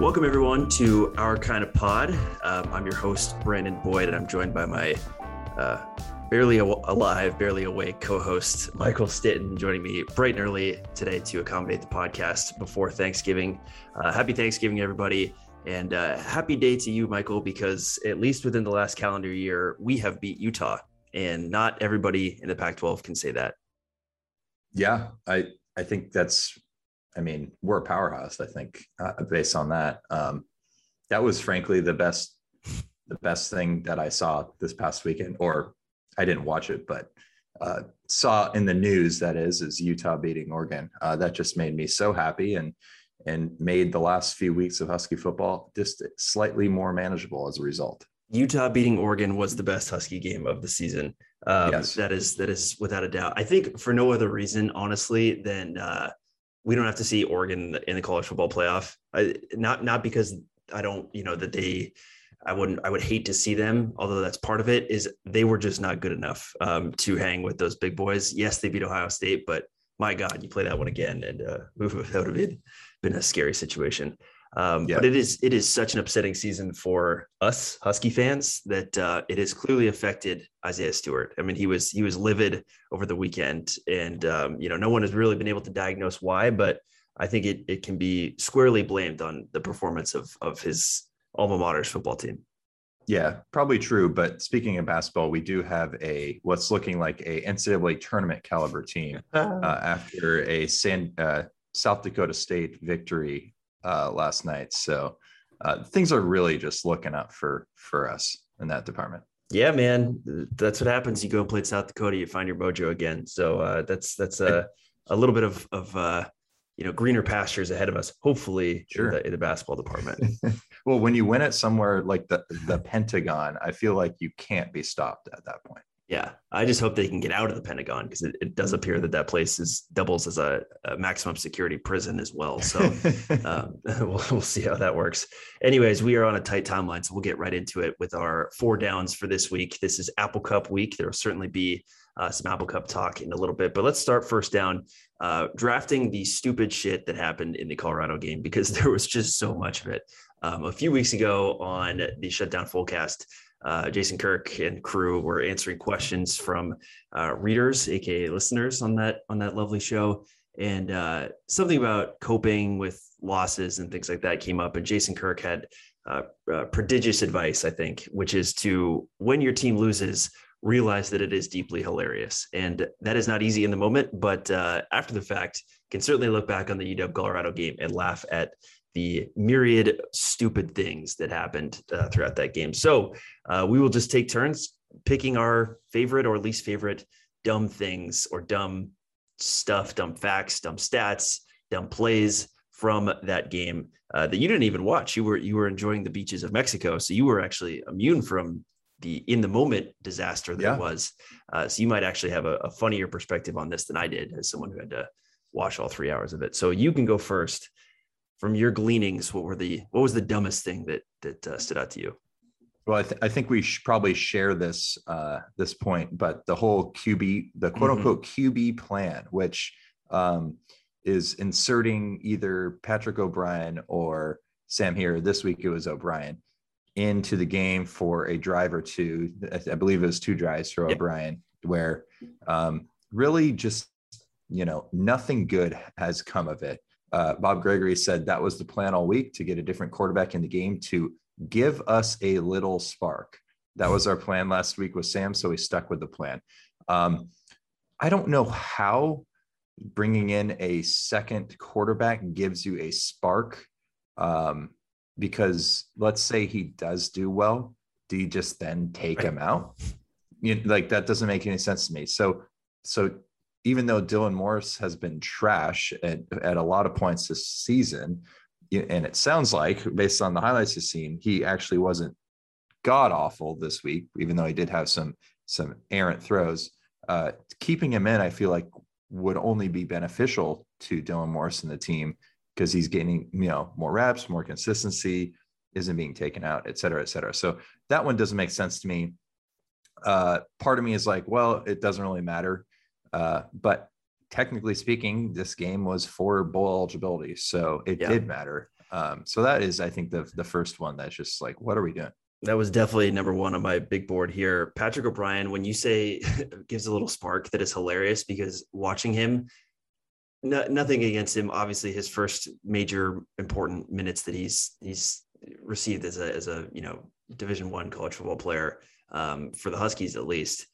Welcome, everyone, to Our Kind of Pod. Um, I'm your host, Brandon Boyd, and I'm joined by my uh, barely al- alive, barely awake co host, Michael Stitton, joining me bright and early today to accommodate the podcast before Thanksgiving. Uh, happy Thanksgiving, everybody. And uh, happy day to you, Michael, because at least within the last calendar year, we have beat Utah. And not everybody in the Pac 12 can say that. Yeah, I I think that's. I mean, we're a powerhouse. I think uh, based on that, um, that was frankly the best the best thing that I saw this past weekend. Or I didn't watch it, but uh, saw in the news that is is Utah beating Oregon. Uh, that just made me so happy and and made the last few weeks of Husky football just slightly more manageable as a result. Utah beating Oregon was the best Husky game of the season. Um, Yes. That is that is without a doubt. I think for no other reason, honestly, than uh, we don't have to see Oregon in the, in the college football playoff. I, not not because I don't, you know, that they. I wouldn't. I would hate to see them, although that's part of it. Is they were just not good enough um, to hang with those big boys. Yes, they beat Ohio State, but my God, you play that one again, and uh, that would have been been a scary situation. Um, Yeah. But it is it is such an upsetting season for us Husky fans that uh, it has clearly affected Isaiah Stewart. I mean, he was he was livid over the weekend, and um, you know, no one has really been able to diagnose why, but I think it it can be squarely blamed on the performance of of his alma mater's football team. Yeah, probably true. But speaking of basketball, we do have a what's looking like a NCAA tournament caliber team uh, after a San, uh, South Dakota State victory uh, last night. So uh, things are really just looking up for for us in that department. Yeah, man, that's what happens. You go and play South Dakota, you find your mojo again. So uh, that's that's a a little bit of of uh, you know greener pastures ahead of us. Hopefully, Sure. in, the, in the basketball department. Well, when you win it somewhere like the the Pentagon, I feel like you can't be stopped at that point. Yeah, I just hope they can get out of the Pentagon because it, it does appear that that place is doubles as a, a maximum security prison as well. So um, we'll, we'll see how that works. Anyways, we are on a tight timeline, so we'll get right into it with our four downs for this week. This is Apple Cup week. There will certainly be uh, some Apple Cup talk in a little bit, but let's start first down uh, drafting the stupid shit that happened in the Colorado game because there was just so much of it. Um, a few weeks ago on the Shutdown Fullcast, uh, Jason Kirk and crew were answering questions from uh, readers, aka listeners, on that on that lovely show, and uh, something about coping with losses and things like that came up. And Jason Kirk had uh, uh, prodigious advice, I think, which is to when your team loses, realize that it is deeply hilarious, and that is not easy in the moment, but uh, after the fact, can certainly look back on the UW Colorado game and laugh at the myriad stupid things that happened uh, throughout that game. So uh, we will just take turns picking our favorite or least favorite dumb things or dumb stuff, dumb facts, dumb stats, dumb plays from that game uh, that you didn't even watch. You were you were enjoying the beaches of Mexico, so you were actually immune from the in the moment disaster that Yeah. was. Uh, so you might actually have a, a funnier perspective on this than I did as someone who had to watch all three hours of it. So you can go first from your gleanings. What were the what was the dumbest thing that that uh, stood out to you? Well, I, th- I think we should probably share this uh, this point, but the whole QB, the quote unquote QB plan, which um, is inserting either Patrick O'Brien or Sam Huard. This week it was O'Brien into the game for a drive or two. I, I believe it was two drives for Yep. O'Brien, where um, really just you know nothing good has come of it. Uh, Bob Gregory said that was the plan all week to get a different quarterback in the game to give us a little spark. That was our plan last week with Sam, so we stuck with the plan. Um, I don't know how bringing in a second quarterback gives you a spark, um, because let's say he does do well, do you just then take him out? You like that doesn't make any sense to me. So, so even though Dylan Morris has been trash at, at a lot of points this season, and it sounds like based on the highlights you've seen, he actually wasn't god awful this week, even though he did have some some errant throws. Uh, keeping him in, I feel like would only be beneficial to Dylan Morris and the team because he's gaining, you know, more reps, more consistency, isn't being taken out, et cetera, et cetera. So that one doesn't make sense to me. Uh, part of me is like, well, it doesn't really matter Uh, but technically speaking, this game was for bowl eligibility, so it Yeah. did matter. Um, so that is, I think, the the first one that's just like, what are we doing? That was definitely number one on my big board here. Patrick O'Brien, when you say gives a little spark, that is hilarious because watching him, no, nothing against him. Obviously, his first major important minutes that he's he's received as a as a you know Division One college football player um, for the Huskies at least.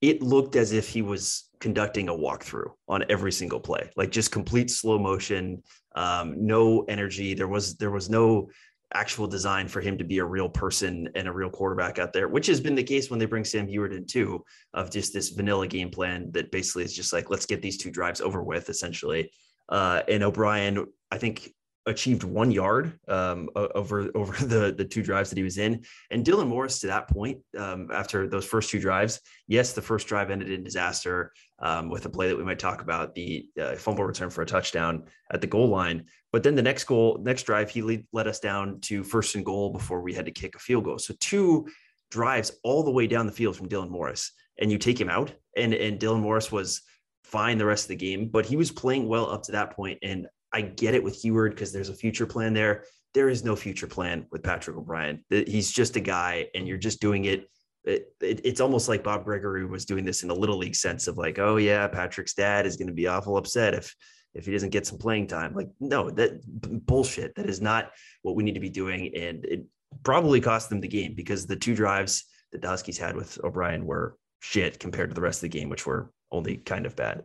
It looked as if he was conducting a walkthrough on every single play, like just complete slow motion, um, no energy. There was there was no actual design for him to be a real person and a real quarterback out there, which has been the case when they bring Sam Huard in too, of just this vanilla game plan that basically is just like, let's get these two drives over with essentially. Uh, and O'Brien, I think achieved one yard um, over over the the two drives that he was in. And Dylan Morris to that point, um, after those first two drives, yes, the first drive ended in disaster um, with a play that we might talk about, the uh, fumble return for a touchdown at the goal line. But then the next goal, next drive, he lead, led us down to first and goal before we had to kick a field goal. So two drives all the way down the field from Dylan Morris, and you take him out, and and Dylan Morris was fine the rest of the game, but he was playing well up to that point. And I get it with Huard because there's a future plan there. There is no future plan with Patrick O'Brien. He's just a guy, and you're just doing it. It, it. It's almost like Bob Gregory was doing this in a little league sense of like, oh yeah, Patrick's dad is going to be awful upset if if he doesn't get some playing time. Like, no, that bullshit. That is not what we need to be doing, and it probably cost them the game because the two drives that the Huskies had with O'Brien were shit compared to the rest of the game, which were only kind of bad.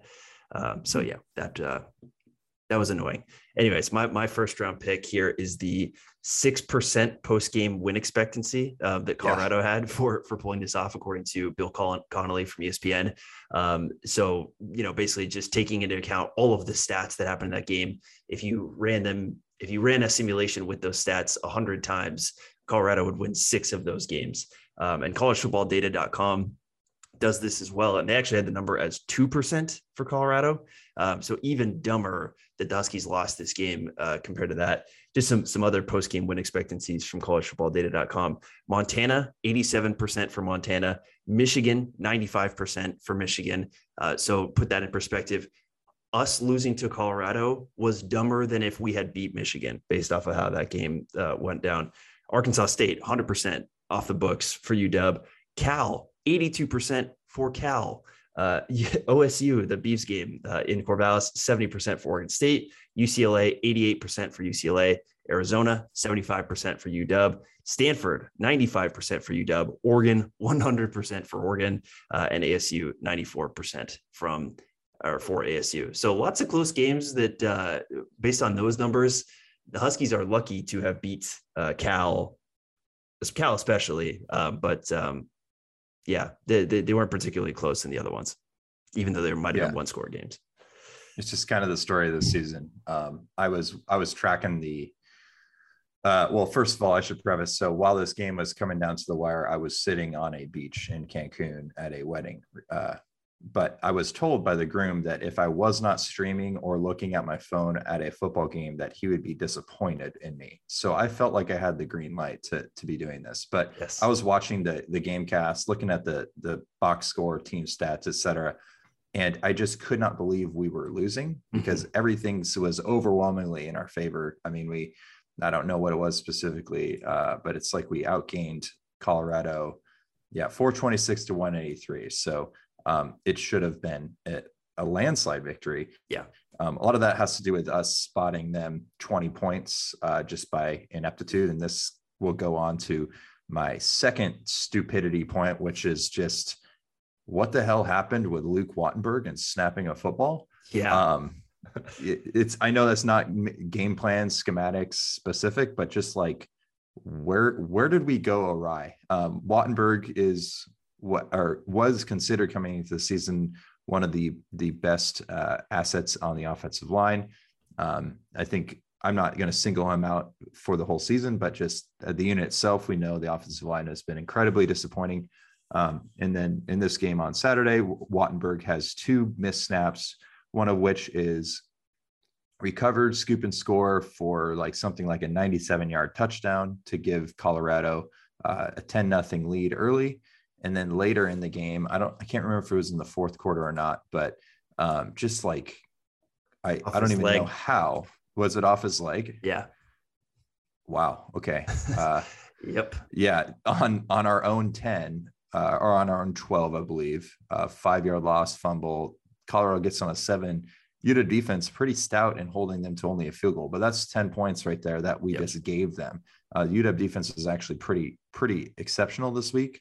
Um, so yeah, that uh, that was annoying. Anyways, my my first round pick here is the six percent post game win expectancy uh, that Yeah. Colorado had for for pulling this off, according to Bill Con- Connolly from ESPN. Um, so you know, basically just taking into account all of the stats that happened in that game. If you ran them, if you ran a simulation with those stats a hundred times, Colorado would win six of those games. Um, and collegefootballdata.com does this as well. And they actually had the number as 2% for Colorado. Um, so even dumber the Huskies lost this game uh, compared to that. Just some, some other post game win expectancies from collegefootballdata.com. Montana, 87% for Montana. Michigan, 95% for Michigan. Uh, so put that in perspective. Us losing to Colorado was dumber than if we had beat Michigan based off of how that game uh, went down. Arkansas State, 100% off the books for UW. Cal, 82% for Cal. Uh, OSU, the Beavs game uh, in Corvallis, 70% for Oregon State. UCLA, 88% for UCLA. Arizona, 75% for UW. Stanford, 95% for UW. Oregon, 100% for Oregon. Uh, and ASU, 94% from or for ASU. So lots of close games that, uh, based on those numbers, the Huskies are lucky to have beat uh, Cal, Cal especially. Uh, but um, yeah, they, they, they weren't particularly close in the other ones, even though they might have Yeah. been one score games. It's just kind of the story of the season. Um, I was I was tracking the. Uh, well, first of all, I should preface. So while this game was coming down to the wire, I was sitting on a beach in Cancun at a wedding. Uh, but I was told by the groom that if I was not streaming or looking at my phone at a football game, that he would be disappointed in me. So I felt like I had the green light to to be doing this. But Yes. I was watching the the game cast, looking at the the box score, team stats, et cetera, and I just could not believe we were losing because everything was overwhelmingly in our favor. I mean, we I don't know what it was specifically, uh, but it's like we outgained Colorado, yeah, 426 to 183. So um, it should have been a, a landslide victory. Yeah. Um, a lot of that has to do with us spotting them 20 points uh, just by ineptitude. And this will go on to my second stupidity point, which is just what the hell happened with Luke Wattenberg and snapping a football? yeah. Um, it- it's I know that's not game plan schematics specific, but just like where where did we go awry? Um, Wattenberg is what or was considered coming into the season one of the the best uh, assets on the offensive line. Um, I think I'm not going to single him out for the whole season, but just uh, the unit itself, we know the offensive line has been incredibly disappointing. Um, and then in this game on Saturday, Wattenberg has two missed snaps, one of which is recovered scoop and score for like something like a 97 yard touchdown to give Colorado uh, a 10 nothing lead early. And then later in the game, I don't, I can't remember if it was in the fourth quarter or not, but um, just like I, Off I don't even leg. know how was it off his leg. Yeah. Wow. Okay. Uh, Yep. yeah, on on our own ten uh, or on our own twelve, I believe, uh, five yard loss, fumble. Colorado gets on a seven. Utah defense pretty stout in holding them to only a field goal, but that's ten points right there that we Yep. just gave them. Uh, UW defense is actually pretty pretty exceptional this week,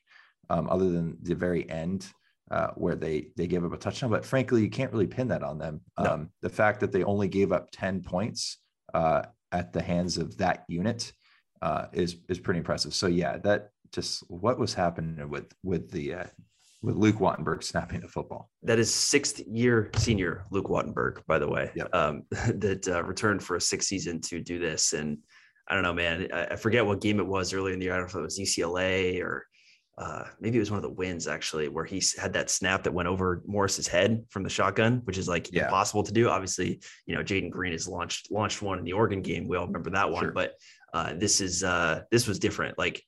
um, other than the very end uh, where they they gave up a touchdown. But frankly, you can't really pin that on them. No. Um, the fact that they only gave up ten points uh, at the hands of that unit uh, is is pretty impressive. So yeah, that just what was happening with with the uh, with Luke Wattenberg snapping the football. That is sixth year senior Luke Wattenberg, by the way, Yep. um, that uh, returned for a sixth season to do this. And I don't know, man, I, I forget what game it was earlier in the year. I don't know if it was UCLA or uh, maybe it was one of the wins actually, where he had that snap that went over Morris's head from the shotgun, which is like Yeah. impossible to do. Obviously, you know, Jaden Green has launched launched one in the Oregon game. We all remember that one, Sure. but uh, this is uh, this was different. Like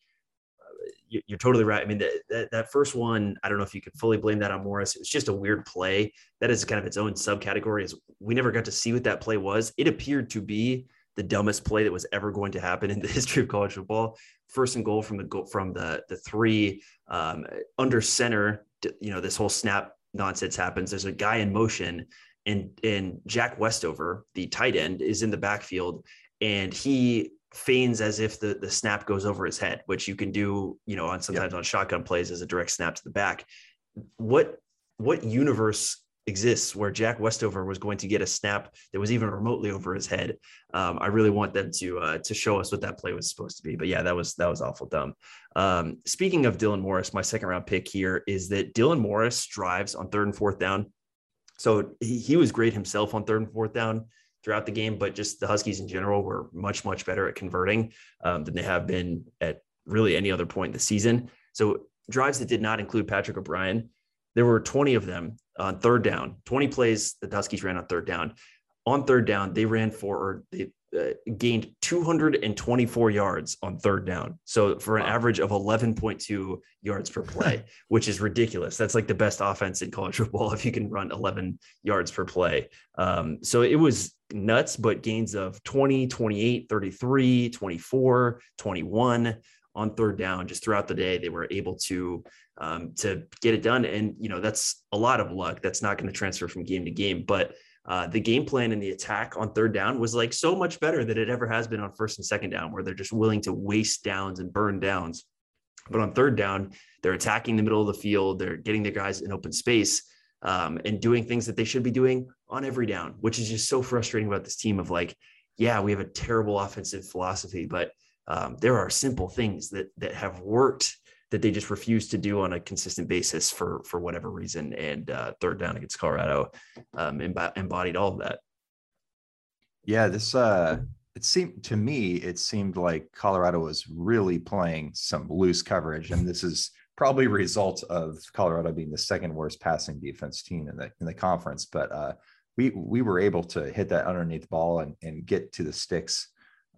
you- you're totally right. I mean, that, that that first one, I don't know if you could fully blame that on Morris. It was just a weird play. That is kind of its own subcategory. Is we never got to see what that play was. It appeared to be the dumbest play that was ever going to happen in the history of college football. First and goal from the goal from the the three um, under center. You know, this whole snap nonsense happens. There's a guy in motion, and and Jack Westover, the tight end, is in the backfield, and he feigns as if the, the snap goes over his head, which you can do, you know, on sometimes on shotgun plays as a direct snap to the back. What what universe exists where Jack Westover was going to get a snap that was even remotely over his head? Um, I really want them to uh, to show us what that play was supposed to be. But yeah, that was that was awful dumb. Um, speaking of Dylan Morris, my second round pick here is that Dylan Morris drives on third and fourth down. So he, he was great himself on third and fourth down throughout the game, but just the Huskies in general were much, much better at converting um, than they have been at really any other point in the season. So drives that did not include Patrick O'Brien, there were 20 of them on third down, 20 plays the Huskies ran on third down. On third down, they ran for or they uh, gained 224 yards on third down. So for an Wow. average of 11.2 yards per play, which is ridiculous. That's like the best offense in college football if you can run 11 yards per play. Um, so it was nuts, but gains of 20, 28, 33, 24, 21 on third down just throughout the day. They were able to um, to get it done, and you know that's a lot of luck. That's not going to transfer from game to game, but uh, the game plan and the attack on third down was like so much better than it ever has been on first and second down, where they're just willing to waste downs and burn downs. But on third down, they're attacking the middle of the field. They're getting their guys in open space um, and doing things that they should be doing on every down, which is just so frustrating about this team. Of like, yeah, we have a terrible offensive philosophy, but um, there are simple things that that have worked that they just refuse to do on a consistent basis for for whatever reason. And uh, third down against Colorado um, emb- embodied all of that. Yeah, this uh it seemed to me it seemed like Colorado was really playing some loose coverage and this is probably a result of Colorado being the second worst passing defense team in the in the conference but uh we we were able to hit that underneath ball and and get to the sticks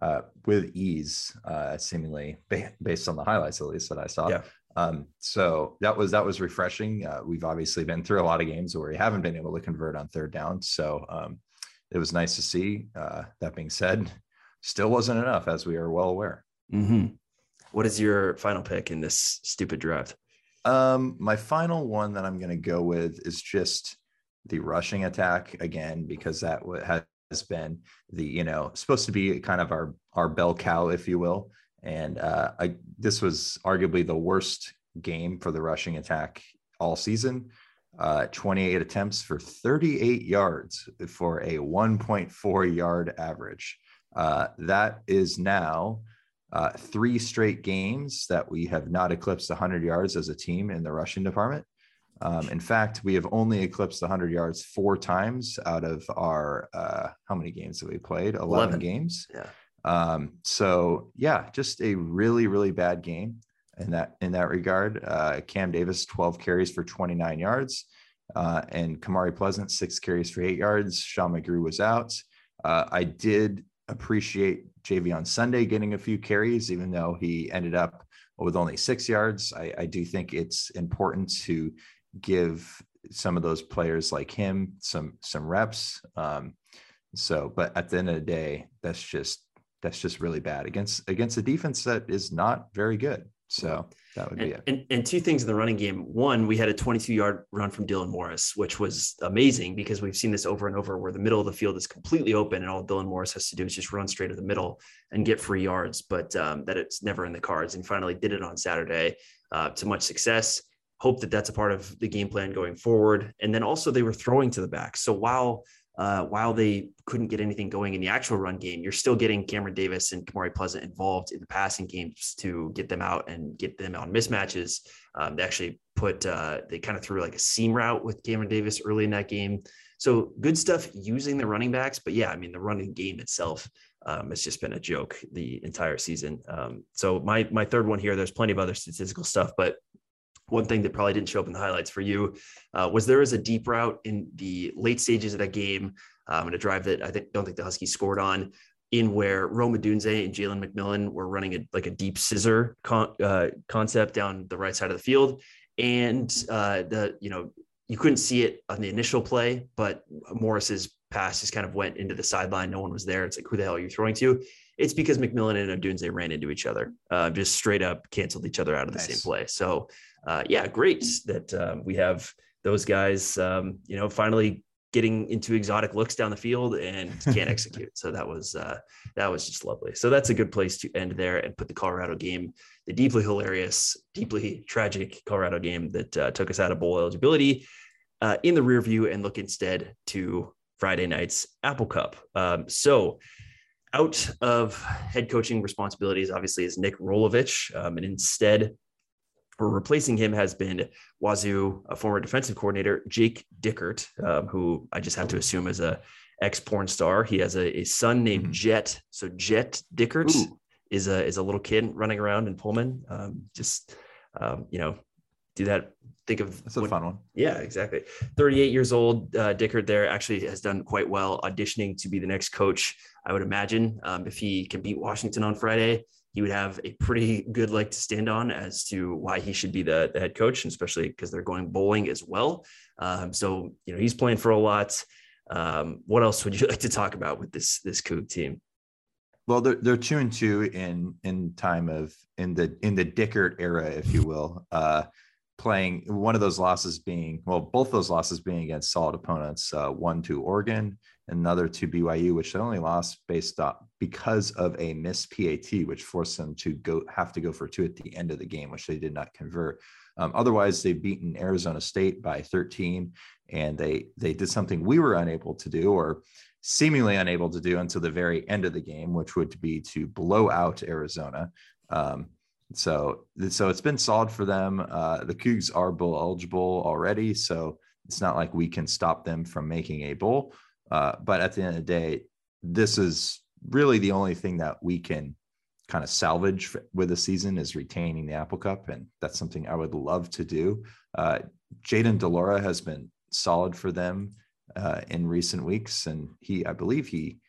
uh with ease uh seemingly based on the highlights at least that I saw. Yeah. Um, so that was that was refreshing. Uh, we've obviously been through a lot of games where we haven't been able to convert on third down. So um, it was nice to see. Uh, that being said, still wasn't enough, as we are well aware. Mm-hmm. What is your final pick in this stupid draft? Um, my final one that I'm going to go with is just the rushing attack again, because that wa- has been the you know supposed to be kind of our our bell cow, if you will. And uh, I this was arguably the worst game for the rushing attack all season. Uh, 28 attempts for 38 yards for a 1.4 yard average. Uh, that is now uh, three straight games that we have not eclipsed 100 yards as a team in the rushing department. Um, in fact, we have only eclipsed 100 yards four times out of our uh, how many games have we played? 11, 11. games. Yeah. Um, so yeah, just a really really bad game in that in that regard. Uh, Cam Davis 12 carries for 29 yards, uh, and Kamari Pleasant six carries for eight yards. Sean McGrew was out. Uh, I did appreciate Jay'Veon Sunday getting a few carries, even though he ended up with only six yards. I, I do think it's important to give some of those players like him some some reps. Um, so, but at the end of the day, that's just that's just really bad against against a defense that is not very good. So that would be and, it. And, and two things in the running game. One, we had a 22 yard run from Dylan Morris, which was amazing because we've seen this over and over where the middle of the field is completely open and all Dylan Morris has to do is just run straight to the middle and get free yards, but um, that it's never in the cards. And finally did it on Saturday uh, to much success. Hope that that's a part of the game plan going forward. And then also they were throwing to the back. So while uh, while they couldn't get anything going in the actual run game, you're still getting Cameron Davis and Kamari Pleasant involved in the passing games to get them out and get them on mismatches. Um, they actually put, uh, they kind of threw like a seam route with Cameron Davis early in that game. So good stuff using the running backs. But yeah, I mean, the running game itself um, has just been a joke the entire season. Um, so my, my third one here, there's plenty of other statistical stuff, but one thing that probably didn't show up in the highlights for you uh, was there was a deep route in the late stages of that game um, in a drive that I think, don't think the Huskies scored on in where Rome Odunze and Jalen McMillan were running a, like a deep scissor con- uh, concept down the right side of the field. And uh, the, you know, you couldn't see it on the initial play, but Morris's pass just kind of went into the sideline. No one was there. It's like, who the hell are you throwing to? It's because McMillan and Odunze ran into each other, uh, just straight up canceled each other out of the nice. same play. So uh, yeah, great that um, we have those guys, um, you know, finally getting into exotic looks down the field and can't execute. So that was uh, that was just lovely. So that's a good place to end there and put the Colorado game, the deeply hilarious, deeply tragic Colorado game that uh, took us out of bowl eligibility, uh, in the rear view and look instead to Friday night's Apple Cup. Um, so out of head coaching responsibilities, obviously, is Nick Rolovich, um, and instead or replacing him has been Wazoo, a former defensive coordinator, Jake Dickert, um, who I just have to assume is a ex porn star. He has a, a son named mm-hmm. Jet. So Jet Dickert Ooh. is a is a little kid running around in Pullman. Um, just um, you know, do that. Think of that's a when, fun one. Yeah, exactly. 38 years old. Uh, Dickert there actually has done quite well auditioning to be the next coach. I would imagine um, if he can beat Washington on Friday, he would have a pretty good leg to stand on as to why he should be the, the head coach, and especially because they're going bowling as well. Um, so you know he's playing for a lot. Um, what else would you like to talk about with this this Coug team? Well, they're they're two and two in in time of in the in the Dickert era, if you will. Uh, playing one of those losses being well, both those losses being against solid opponents. Uh, one to Oregon another to BYU, which they only lost based up because of a missed PAT, which forced them to go have to go for two at the end of the game, which they did not convert. Um, otherwise, they've beaten Arizona State by 13, and they they did something we were unable to do, or seemingly unable to do until the very end of the game, which would be to blow out Arizona. Um, so, so it's been solid for them. Uh, the Cougs are bowl eligible already, so it's not like we can stop them from making a bowl. Uh, but at the end of the day, this is really the only thing that we can kind of salvage with the season is retaining the Apple Cup, and that's something I would love to do. Uh, Jayden de Laura has been solid for them uh, in recent weeks, and he, I believe he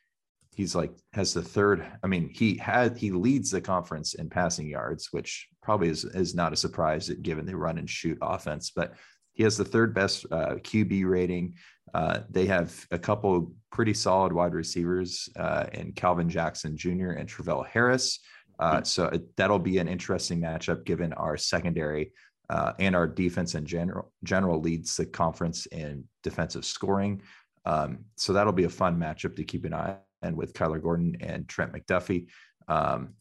he's like has the third. I mean, he had he leads the conference in passing yards, which probably is is not a surprise given the run and shoot offense, but he has the third best uh, QB rating. Uh, they have a couple pretty solid wide receivers uh, in Calvin Jackson Jr. and Travell Harris. Uh, hmm. so it, that'll be an interesting matchup given our secondary uh, and our defense in general general leads the conference in defensive scoring. Um, so that'll be a fun matchup to keep an eye on with Kyler Gordon and Trent McDuffie. Um,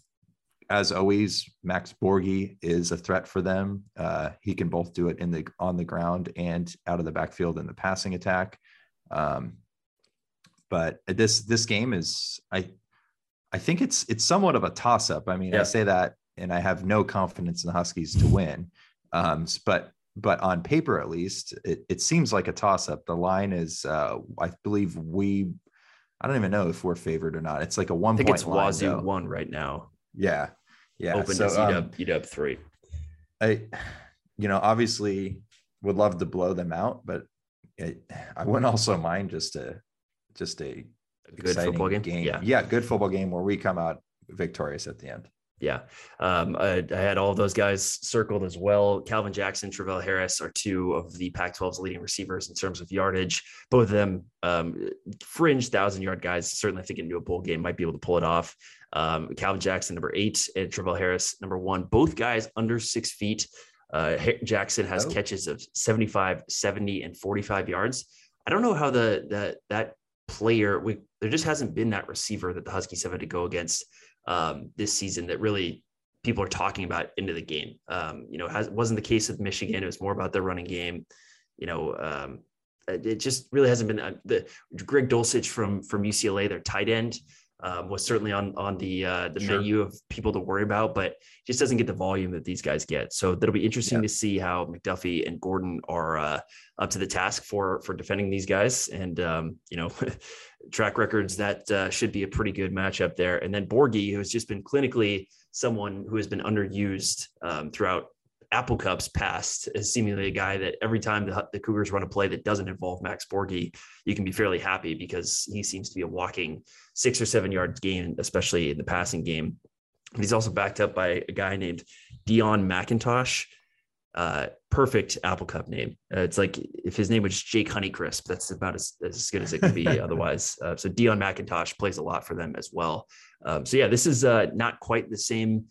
as always, Max Borghi is a threat for them. Uh, he can both do it in the on the ground and out of the backfield in the passing attack. Um, but this this game is I I think it's it's somewhat of a toss up. I mean, yeah. I say that and I have no confidence in the Huskies to win. Um, but but on paper at least, it, it seems like a toss up. The line is uh, I believe we I don't even know if we're favored or not. It's like a one. I think it's Wazoo one right now. Yeah, yeah. Open so, UW, um, UW three. I, you know, obviously would love to blow them out, but it, I wouldn't also mind just a, just a, a good football game. game. Yeah. Yeah. Good football game where we come out victorious at the end. Yeah. Um, I, I, had all those guys circled as well. Calvin Jackson, Travell Harris are two of the Pac 12's leading receivers in terms of yardage. Both of them um, fringe thousand yard guys. Certainly, I think into a bowl game might be able to pull it off. Um, Calvin Jackson, number eight, and Travell Harris, number one. Both guys under six feet. Uh, Jackson has oh. catches of 75, 70, and 45 yards. I don't know how the that that player we there just hasn't been that receiver that the Huskies have had to go against um, this season that really people are talking about into the game. Um, you know, has, wasn't the case with Michigan. It was more about their running game. You know, um, it just really hasn't been uh, the Greg Dulcich from from UCLA, their tight end um, was certainly on on the uh, the sure. menu of people to worry about, but just doesn't get the volume that these guys get. So that'll be interesting yeah. to see how McDuffie and Gordon are uh, up to the task for for defending these guys. And um, you know, track records that uh, should be a pretty good matchup there. And then Borghi, who has just been clinically someone who has been underused um, throughout Apple Cups past is seemingly a guy that every time the, the Cougars run a play that doesn't involve Max Borghi, you can be fairly happy because he seems to be a walking six or seven yard gain, especially in the passing game. But he's also backed up by a guy named Deon McIntosh. Uh, perfect Apple Cup name. Uh, it's like if his name was Jake Honeycrisp, that's about as, as good as it could be otherwise. Uh, so Deon McIntosh plays a lot for them as well. Um, so yeah, this is uh, not quite the same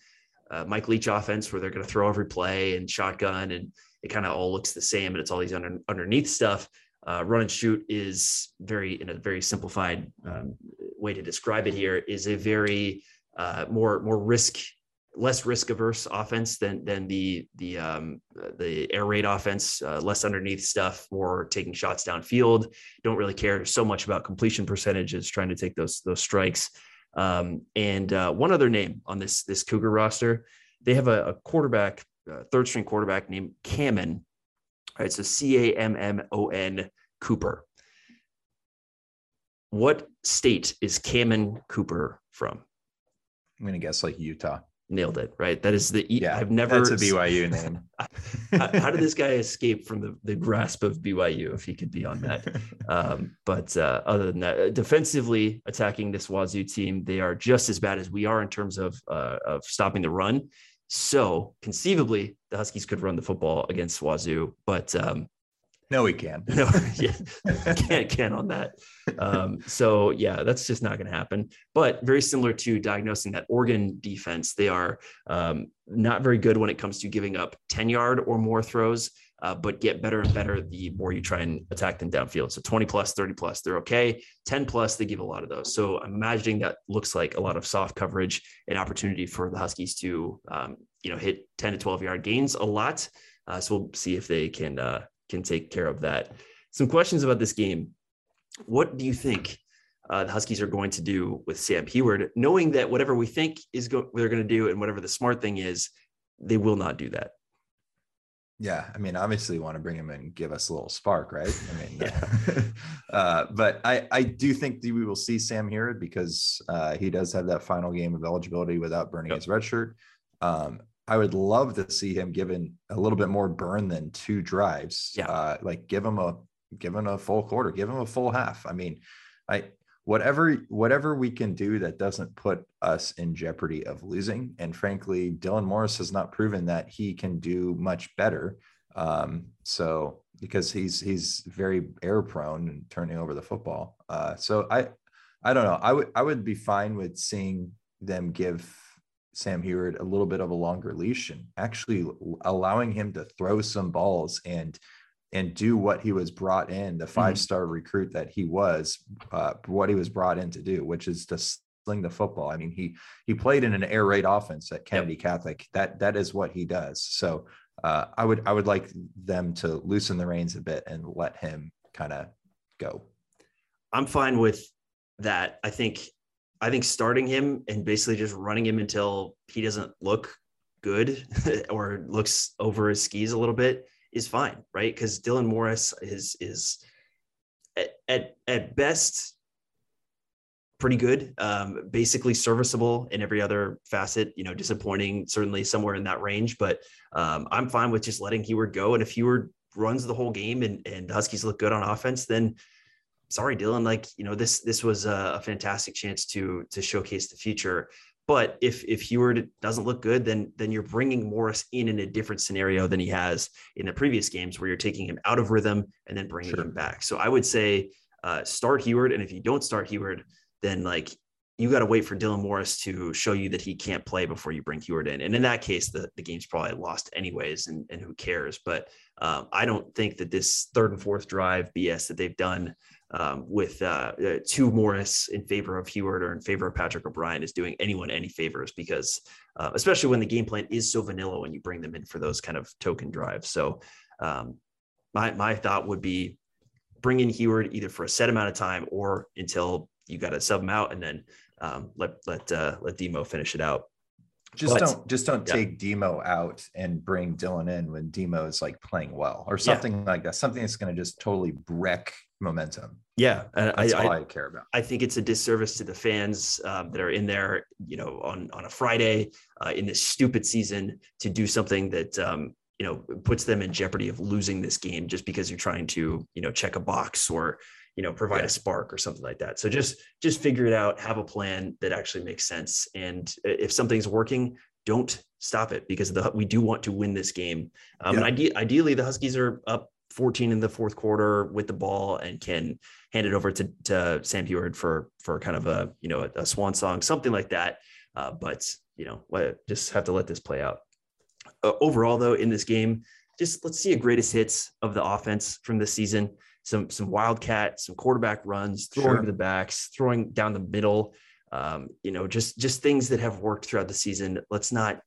uh, Mike Leach offense where they're going to throw every play and shotgun and it kind of all looks the same and it's all these under, underneath stuff. Uh, run and shoot is very in a very simplified um, way to describe it here is a very uh, more more risk less risk averse offense than than the the um, the air raid offense uh, less underneath stuff more taking shots downfield don't really care so much about completion percentages trying to take those those strikes um, and uh, one other name on this this Cougar roster, they have a, a quarterback, uh, third string quarterback named Cammon. All right, so C A M M O N Cooper. What state is Cammon Cooper from? I'm gonna guess like Utah nailed it right? That is the yeah i've never that's a byu name. How, how, did this guy escape from the, the grasp of byu if he could be on that um, but uh, other than that uh, defensively attacking this wazoo team they are just as bad as we are in terms of uh, of stopping the run. So conceivably the huskies could run the football against wazoo but um, no, we can. no, yeah, can't can on that. Um, so yeah, that's just not going to happen. But very similar to diagnosing that Oregon defense, they are um, not very good when it comes to giving up ten yard or more throws. Uh, but get better and better the more you try and attack them downfield. So 20 plus, 30 plus, they're okay. 10 plus, they give a lot of those. So I'm imagining that looks like a lot of soft coverage and opportunity for the Huskies to, um, you know, hit 10 to 12 yard gains a lot. Uh, so we'll see if they can uh, can take care of that. Some questions about this game. What do you think uh, the Huskies are going to do with Sam Huard, knowing that whatever we think is go- they're going to do and whatever the smart thing is, they will not do that? Yeah, I mean, obviously, want to bring him and give us a little spark, right? I mean, yeah. uh, but I I do think that we will see Sam Huard because uh, he does have that final game of eligibility without burning yep. his red shirt. Um, I would love to see him given a little bit more burn than two drives. Yeah. Uh, like give him a give him a full quarter, give him a full half. I mean, I whatever whatever we can do that doesn't put us in jeopardy of losing. And frankly, Dylan Morris has not proven that he can do much better. Um, so because he's he's very air prone and turning over the football. Uh, so I I don't know. I would I would be fine with seeing them give Sam Huard a little bit of a longer leash and actually allowing him to throw some balls and and do what he was brought in, the five star mm-hmm. recruit that he was, uh, what he was brought in to do, which is to sling the football. I mean, he he played in an air raid offense at Kennedy yep. Catholic. That that is what he does. So uh, I would I would like them to loosen the reins a bit and let him kind of go. I'm fine with that. I think I think starting him and basically just running him until he doesn't look good or looks over his skis a little bit is fine, right? Because Dylan Morris is is at, at, at best pretty good, um, basically serviceable in every other facet. You know, disappointing certainly somewhere in that range, but um, I'm fine with just letting Huard go. And if Huard runs the whole game and and Huskies look good on offense, then sorry, Dylan, like, you know, this, this was a, fantastic chance to, to showcase the future. But if if Huard doesn't look good, then then you're bringing Morris in in a different scenario than he has in the previous games, where you're taking him out of rhythm and then bringing Sure. him back. So I would say uh, start Huard, and if you don't start Huard, then like you got to wait for Dylan Morris to show you that he can't play before you bring Huard in. And in that case, the, the game's probably lost anyways, and, and who cares? But um, I don't think that this third and fourth drive BS that they've done um, with uh, uh, two Morris in favor of Huard or in favor of Patrick O'Brien is doing anyone any favors because, uh, especially when the game plan is so vanilla when you bring them in for those kind of token drives. So, um, my my thought would be bring in Huard either for a set amount of time or until you got to sub him out and then um, let let uh, let Demo finish it out. Just But- don't just don't yeah. take Demo out and bring Dylan in when Demo is like playing well or Yeah. something like that. Something that's going to just totally wreck momentum. Yeah, and I, That's I, all I, care about. I think it's a disservice to the fans um, that are in there, you know, on on a Friday uh, in this stupid season to do something that um, you know puts them in jeopardy of losing this game just because you're trying to you know check a box or you know provide Yeah. a spark or something like that. So just just figure it out, have a plan that actually makes sense, and if something's working, don't stop it because the we do want to win this game. Um, And ide- ideally, the Huskies are up 14 in the fourth quarter with the ball and can hand it over to, to Sam Huard for for kind of a you know a, a swan song, something like that. Uh, but you know, what- just have to let this play out. Uh, overall, though, in this game, just let's see a greatest hits of the offense from this season. Some some wildcat, some quarterback runs, throwing Sure. to the backs, throwing down the middle. Um, you know, just just things that have worked throughout the season. Let's not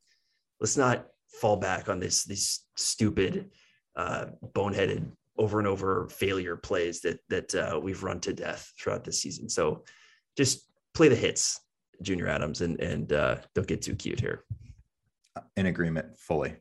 let's not fall back on this these stupid uh, boneheaded over and over failure plays that that uh, we've run to death throughout this season. So just play the hits, Junior Adams, and and uh, don't get too cute here. In agreement fully.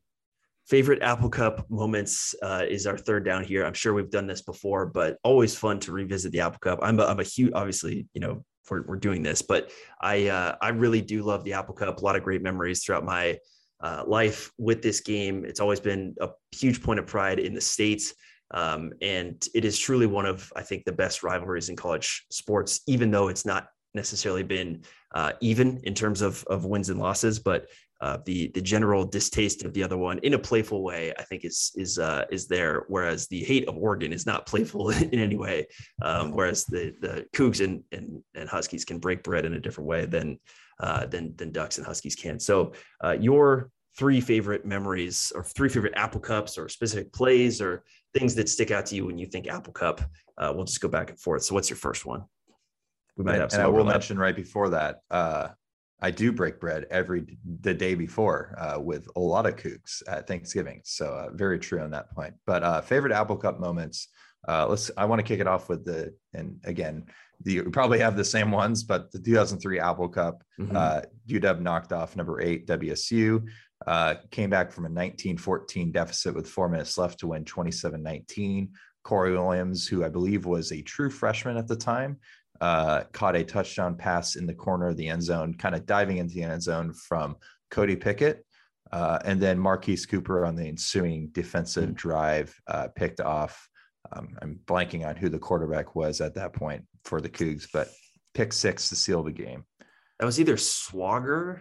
Favorite Apple Cup moments uh, is our third down here. I'm sure we've done this before, but always fun to revisit the Apple Cup. I'm a, I'm a huge, obviously, you know, we're, we're doing this, but I uh, I really do love the Apple Cup. A lot of great memories throughout my uh, life with this game. It's always been a huge point of pride in the states, um, and it is truly one of I think the best rivalries in college sports. Even though it's not necessarily been uh, even in terms of of wins and losses, but uh, the the general distaste of the other one in a playful way, I think is is uh, is there. Whereas the hate of Oregon is not playful in any way. Um, whereas the the Cougs and, and and Huskies can break bread in a different way than uh, than than Ducks and Huskies can. So uh, your three favorite memories or three favorite Apple Cups or specific plays or things that stick out to you when you think Apple Cup. Uh, we'll just go back and forth. So what's your first one? We might And, have and I will overlap. mention right before that, uh, I do break bread every the day before uh, with a lot of Cougs at Thanksgiving. So uh, very true on that point. But uh, favorite Apple Cup moments. Uh, let's. I want to kick it off with the and again, you probably have the same ones, but the 2003 Apple Cup. Mhm. Uh, UW knocked off number eight WSU. Uh, came back from a 19-14 deficit with four minutes left to win 27-19. Corey Williams, who I believe was a true freshman at the time, uh, caught a touchdown pass in the corner of the end zone, kind of diving into the end zone from Cody Pickett. Uh, and then Marquise Cooper on the ensuing defensive Mm. drive uh, picked off. Um, I'm blanking on who the quarterback was at that point for the Cougs, but pick six to seal the game. that was either Swogger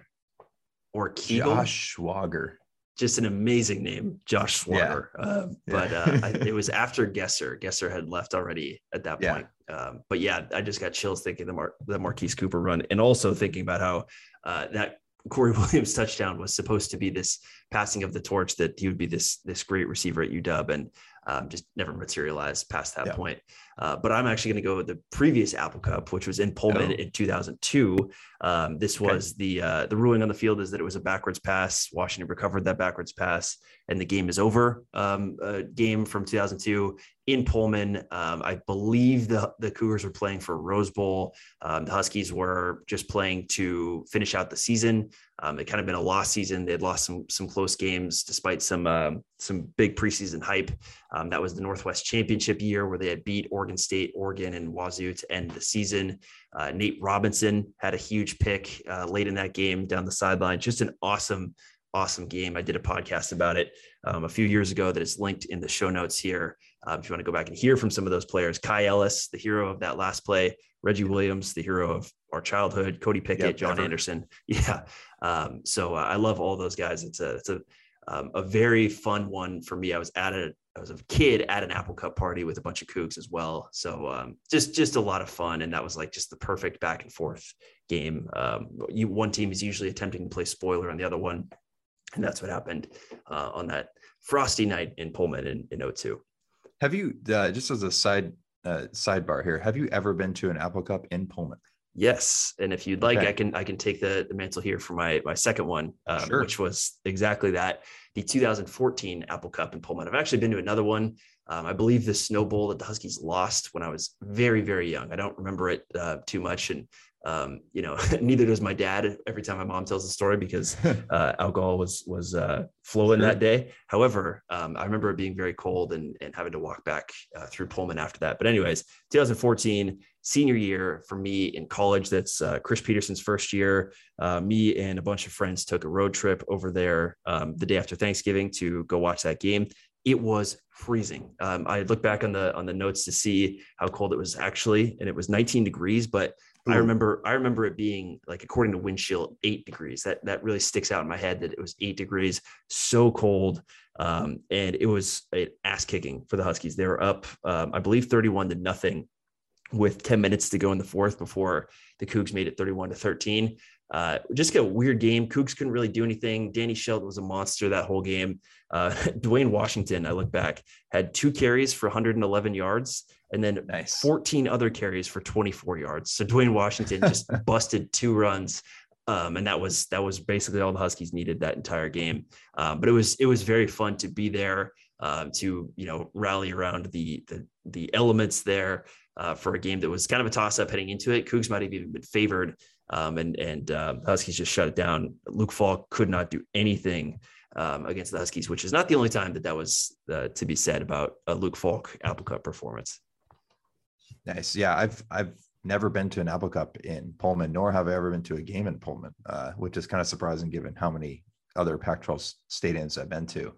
or Kegel. Josh Swogger. just an amazing name, Josh Yeah. Swogger. Um, Yeah. But uh, I, it was after Gesser. Gesser had left already at that Yeah. point. Um, but yeah, I just got chills thinking the Mar- the Marquise Cooper run, and also thinking about how uh, that Corey Williams touchdown was supposed to be this passing of the torch that he would be this this great receiver at UW, and um, just never materialized past that Yeah. point. Uh, but I'm actually going to go with the previous Apple Cup, which was in Pullman Oh. in 2002. Um, this Okay. was the uh, the ruling on the field is that it was a backwards pass. Washington recovered that backwards pass, and the game is over. Um, a game from 2002 in Pullman. Um, I believe the the Cougars were playing for Rose Bowl. Um, the Huskies were just playing to finish out the season. Um, it kind of been a lost season. They had lost some some close games despite some um, some big preseason hype. Um, that was the Northwest Championship year where they had beat Oregon State, Oregon, and Wazoo to end the season. Uh, Nate Robinson had a huge pick uh, late in that game down the sideline. Just an awesome, awesome game. I did a podcast about it um, a few years ago that is linked in the show notes here. Um, if you want to go back and hear from some of those players, Kai Ellis, the hero of that last play, Reggie Williams, the hero of our childhood, Cody Pickett, Yep, John ever. Anderson. Yeah. Um, so uh, I love all those guys. It's a, it's a, um, a very fun one for me. I was at a, I was a kid at an Apple Cup party with a bunch of Cougs as well. So um, just, just a lot of fun. And that was like just the perfect back and forth game. Um, you, one team is usually attempting to play spoiler on the other one. And that's what happened uh, on that frosty night in Pullman in, in 02. Have you uh, just as a side uh, sidebar here? Have you ever been to an Apple Cup in Pullman? Yes, and if you'd like, Okay. I can I can take the, the mantle here for my my second one, um, Sure. which was exactly that the 2014 Apple Cup in Pullman. I've actually been to another one. Um, I believe the Snow Bowl that the Huskies lost when I was very very young. I don't remember it uh, too much, and um, you know neither does my dad. Every time my mom tells the story because uh, alcohol was was uh, flowing Sure. that day. However, um, I remember it being very cold and, and having to walk back uh, through Pullman after that. But anyways, 2014 senior year for me in college. That's uh, Chris Petersen's first year. Uh, me and a bunch of friends took a road trip over there um, the day after Thanksgiving to go watch that game. It was freezing. Um, I looked back on the on the notes to see how cold it was actually, and it was 19 degrees. But I remember I remember it being like according to windshield eight degrees. That that really sticks out in my head that it was eight degrees, so cold. Um, and it was an ass kicking for the Huskies. They were up, um, I believe, 31 to nothing with 10 minutes to go in the fourth before the Cougs made it 31 to 13. Uh, just a weird game. Cougs couldn't really do anything. Danny Shelton was a monster that whole game. Uh, Dwayne Washington, I look back, had two carries for 111 yards and then Nice. 14 other carries for 24 yards. So Dwayne Washington just busted two runs. Um, and that was that was basically all the Huskies needed that entire game. Um, but it was it was very fun to be there um, to you know rally around the the, the elements there uh, for a game that was kind of a toss up heading into it. Cougs might have even been favored, um, and and uh, Huskies just shut it down. Luke Falk could not do anything um, against the Huskies, which is not the only time that that was uh, to be said about a Luke Falk Apple Cup performance. Nice. Yeah, I've I've never been to an Apple Cup in Pullman, nor have I ever been to a game in Pullman, uh, which is kind of surprising given how many other Pac-12 stadiums I've been to.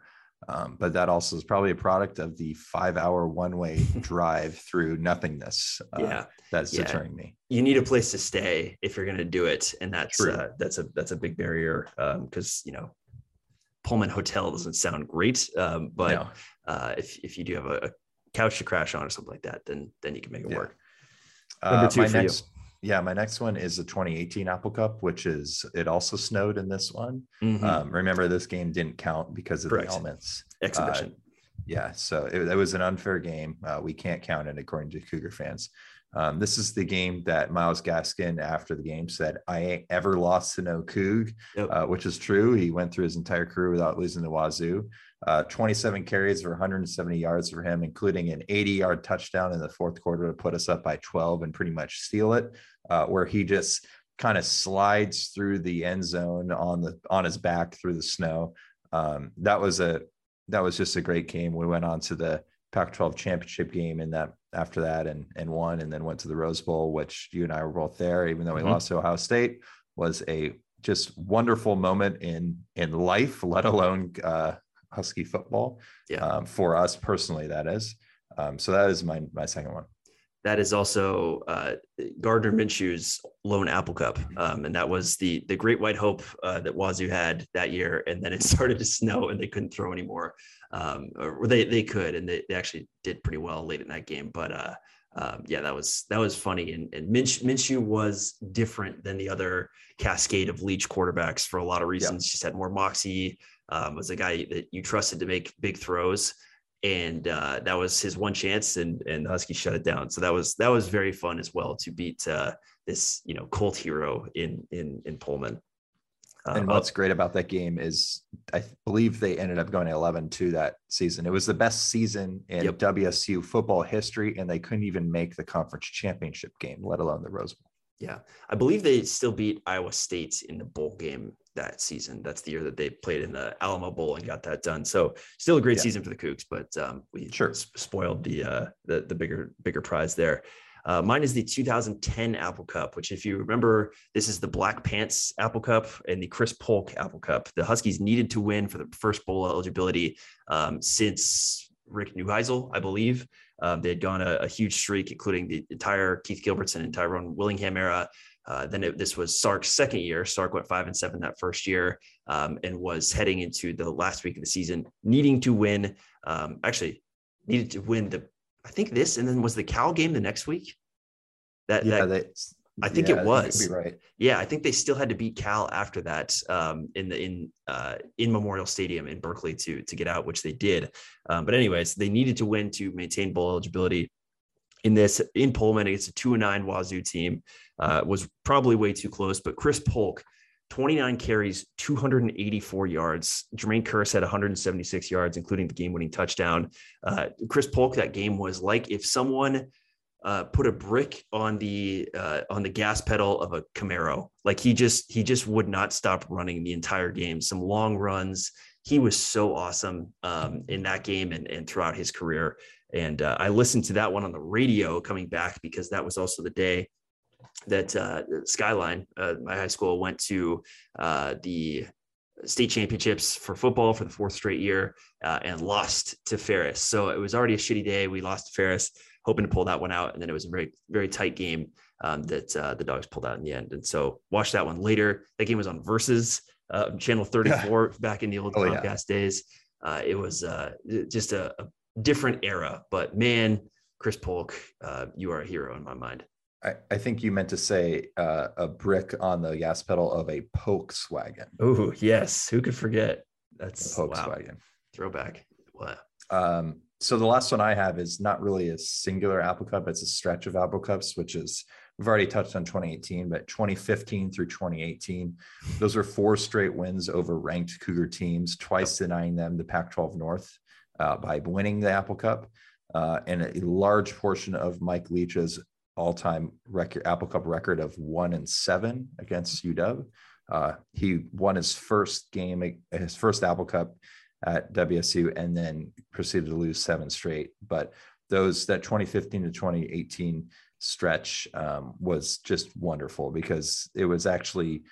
Um, but that also is probably a product of the five-hour one-way drive through nothingness. Uh, yeah, that's yeah. deterring me. you need a place to stay if you're going to do it, and that's uh, that's a that's a big barrier because you know Pullman Hotel doesn't sound great, um, but No. uh, if if you do have a couch to crash on or something like that, then then you can make it Yeah. work. Number Uh, two my for you. yeah, my next one is the 2018 Apple Cup, which is it also snowed in this one. Mhm. Um, remember, this game didn't count because of Correct. the elements. Exhibition. Yeah, so it, it was an unfair game. Uh, we can't count it according to Cougar fans. Um, this is the game that Myles Gaskin, after the game, said, "I ain't ever lost to no Coug," Yep. uh, which is true. He went through his entire career without losing to Wazoo. Uh, 27 carries for 170 yards for him, including an 80-yard touchdown in the fourth quarter to put us up by 12 and pretty much steal it. Uh, where he just kind of slides through the end zone on the on his back through the snow. Um, that was a that was just a great game. We went on to the Pac-12 championship game in that after that and and won, and then went to the Rose Bowl, which you and I were both there, even though we Mhm. lost to Ohio State. Was a just wonderful moment in in life, let alone uh, Husky football. Yeah. um, for us personally, that is. Um, so that is my my second one. That is also uh, Gardner Minshew's lone Apple Cup, um, and that was the the great white hope uh, that Wazoo had that year. And then it started to snow, and they couldn't throw anymore. Um, or they they could, and they, they actually did pretty well late in that game. But uh, um, yeah, that was that was funny. And, and Minsh, Minshew was different than the other cascade of Leach quarterbacks for a lot of reasons. Just had more moxie. Um, was a guy that you trusted to make big throws and uh, that was his one chance, and and the Huskies shut it down. So that was that was very fun as well to beat uh, this you know cult hero in in in Pullman. Uh, And what's great about that game is I believe they ended up going 11 2 that season. It was the best season in Yep. WSU football history, and they couldn't even make the conference championship game, let alone the Rose Bowl. Yeah, I believe they still beat Iowa State in the bowl game that season. That's the year that they played in the Alamo Bowl and got that done. So still a great Yeah. season for the Cougs, but um, we Sure. spoiled the uh, the the bigger bigger prize there. Uh, mine is the 2010 Apple Cup, which, if you remember, this is the Black Pants Apple Cup and the Chris Polk Apple Cup. The Huskies needed to win for the first bowl eligibility um, since Rick Neuheisel, I believe. Um, they had gone a, a, huge streak, including the entire Keith Gilbertson and Tyrone Willingham era. Uh, then it, this was Sark's second year. Sark went five and seven that first year um, and was heading into the last week of the season, needing to win. Um, actually, needed to win the, I think this, and then was the Cal game the next week. That yeah, that, I think yeah, it was. Right. Yeah, I think they still had to beat Cal after that um, in the in uh, in Memorial Stadium in Berkeley to to get out, which they did. Um, but anyways, they needed to win to maintain bowl eligibility. In this in Pullman against a two and nine Wazoo team uh, was probably way too close. But Chris Polk, 29 carries, 284 yards. Jermaine Kearse had 176 yards, including the game winning touchdown. Uh, Chris Polk, that game was like if someone uh, put a brick on the uh, on the gas pedal of a Camaro. Like he just he just would not stop running the entire game. Some long runs. He was so awesome um, in that game and, and throughout his career. And uh, I listened to that one on the radio coming back because that was also the day that uh, Skyline, uh, my high school, went to uh, the state championships for football for the fourth straight year and lost to Ferris. So it was already a shitty day. We lost to Ferris hoping to pull that one out. And then it was a very, very tight game um, that uh, the dogs pulled out in the end. And so watch that one later. That game was on Versus uh, channel 34 yeah. back in the old oh, Comcast yeah. days. Uh, it was uh, just a, a, different era, but man, Chris Polk, uh, you are a hero in my mind. I, I think you meant to say uh, a brick on the gas pedal of a Pokeswagon. Oh yes, who could forget? That's a Pokeswagon wow. throwback. Wow. Um, so the last one I have is not really a singular Apple Cup; it's a stretch of Apple Cups, which is we've already touched on 2018, but 2015 through 2018, those are four straight wins over ranked Cougar teams, twice denying them the Pac-12 North uh, by winning the Apple Cup, uh, and a large portion of Mike Leach's all-time record Apple Cup record of one and seven against UW. Uh, he won his first game, his first Apple Cup at WSU and then proceeded to lose seven straight. But those that 2015 to 2018 stretch um, was just wonderful because it was actually,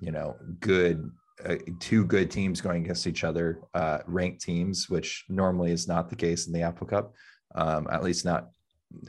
you know, good. Uh, two good teams going against each other, uh, ranked teams, which normally is not the case in the Apple Cup, um, at least not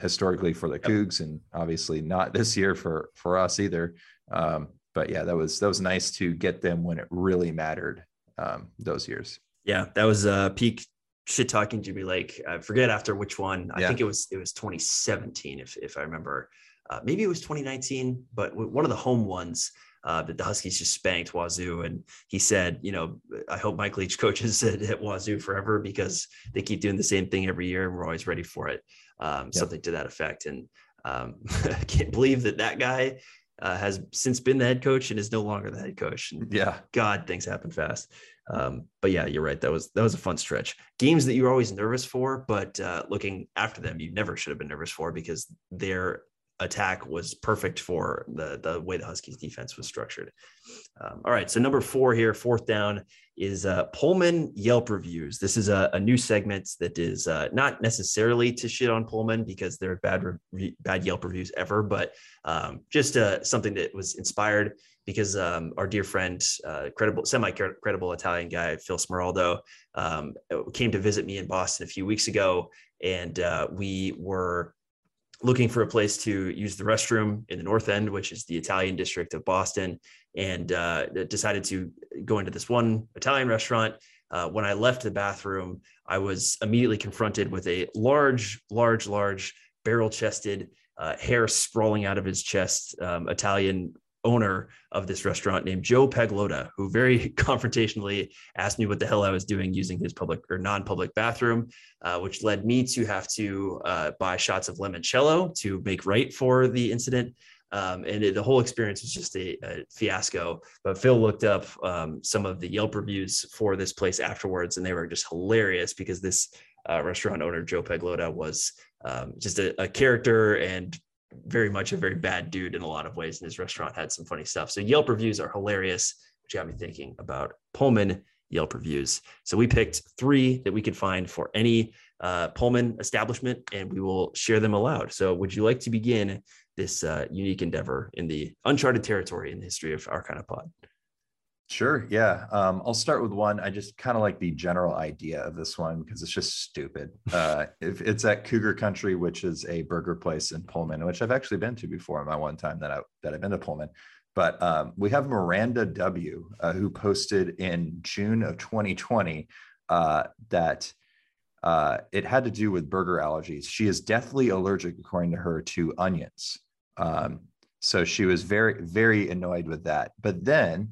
historically for the Cougs, and obviously not this year for for us either. Um, but yeah, that was that was nice to get them when it really mattered um, those years. Yeah, that was uh, peak shit talking Jimmy Lake. I forget after which one. I yeah. think it was it was 2017, if if I remember. Uh, maybe it was 2019, but one of the home ones uh, that the Huskies just spanked Wazoo, and he said, you know, I hope Mike Leach coaches at, at Wazoo forever because they keep doing the same thing every year, and we're always ready for it. Um, yep. Something to that effect, and um, I can't believe that that guy uh, has since been the head coach and is no longer the head coach. And yeah, God, things happen fast. Um, but yeah, you're right. That was that was a fun stretch. Games that you're always nervous for, but uh, looking after them, you never should have been nervous for because their attack was perfect for the the way the Huskies defense was structured. Um, all right, so number four here, fourth down is uh, Pullman Yelp reviews. This is a, a new segment that is uh, not necessarily to shit on Pullman because they're bad re- bad Yelp reviews ever, but um, just uh, something that was inspired because um, our dear friend, uh, credible, semi-credible Italian guy, Phil Smeraldo, um, came to visit me in Boston a few weeks ago, and uh, we were looking for a place to use the restroom in the North End, which is the Italian district of Boston, and uh, decided to go into this one Italian restaurant. Uh, when I left the bathroom, I was immediately confronted with a large, large, large barrel-chested, uh, hair sprawling out of his chest, um, Italian owner of this restaurant named Joe Paglotta, who very confrontationally asked me what the hell I was doing using his public or non-public bathroom, uh, which led me to have to uh, buy shots of limoncello to make right for the incident. Um, and it, the whole experience was just a, a fiasco. But Phil looked up um, some of the Yelp reviews for this place afterwards, and they were just hilarious because this uh, restaurant owner Joe Paglotta was um, just a, a character and very much a very bad dude in a lot of ways. And his restaurant had some funny stuff. So Yelp reviews are hilarious, which got me thinking about Pullman Yelp reviews. So we picked three that we could find for any uh, Pullman establishment, and we will share them aloud. So would you like to begin this uh, unique endeavor in the uncharted territory in the history of our kind of pod? Sure. Yeah. Um, I'll start with one. I just kind of like the general idea of this one because it's just stupid. Uh, if it's at Cougar Country, which is a burger place in Pullman, which I've actually been to before. My one time that I that I've been to Pullman, but um, we have Miranda W, uh, who posted in June of 2020 uh, that uh, it had to do with burger allergies. She is deathly allergic, according to her, to onions. Um, so she was very, very annoyed with that. But then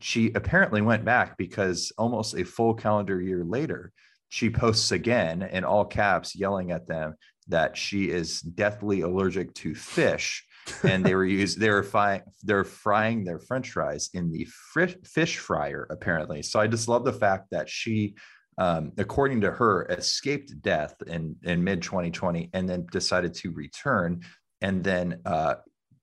she apparently went back because almost a full calendar year later, she posts again in all caps, yelling at them that she is deathly allergic to fish. and they were used they were frying they're frying their french fries in the fish fryer apparently so i just love the fact that she um, according to her escaped death in in mid 2020 and then decided to return and then uh,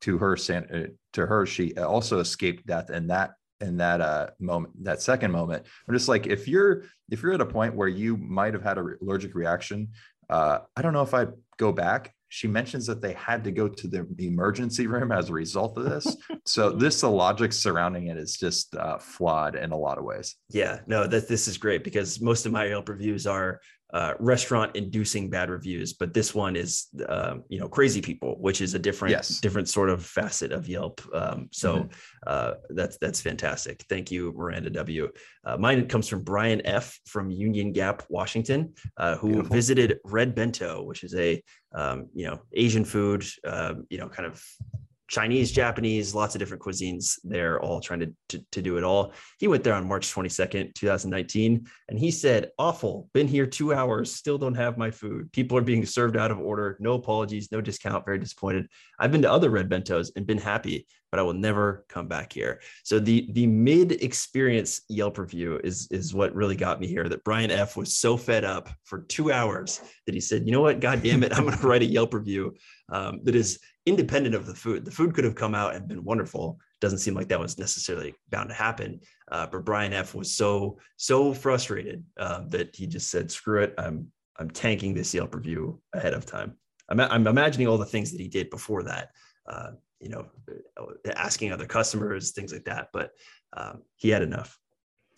to her uh, to her she also escaped death and that in that uh moment that second moment. I'm just like if you're if you're at a point where you might have had an allergic reaction uh i don't know if i'd go back. She mentions that they had to go to the emergency room as a result of this. So this the logic surrounding it is just uh, flawed in a lot of ways. Yeah no that this is great because most of my yelp reviews are uh, restaurant inducing bad reviews, but this one is, uh, you know, crazy people, which is a different, yes. different sort of facet of Yelp. Um, so mm-hmm. uh, that's that's fantastic. Thank you, Miranda W. Uh, mine comes from Brian F. from Union Gap, Washington, uh, who Beautiful. visited Red Bento, which is a, um, you know, Asian food, um, you know, kind of Chinese, Japanese, lots of different cuisines. They're all trying to, to, to, do it all. He went there on March 22nd, 2019, and he said, Awful, been here two hours, still don't have my food. People are being served out of order. No apologies, no discount. Very disappointed. I've been to other red bentos and been happy, but I will never come back here. So the the mid experience Yelp review is is what really got me here. That Brian F was so fed up for two hours that he said, you know what, God damn it, I'm going to write a Yelp review um, that is independent of the food. The food could have come out and been wonderful. Doesn't seem like that was necessarily bound to happen. Uh, but Brian F was so so frustrated uh, that he just said, "Screw it, I'm I'm tanking this Yelp review ahead of time." I'm, I'm imagining all the things that he did before that. Uh, you know, asking other customers, things like that. But um, he had enough.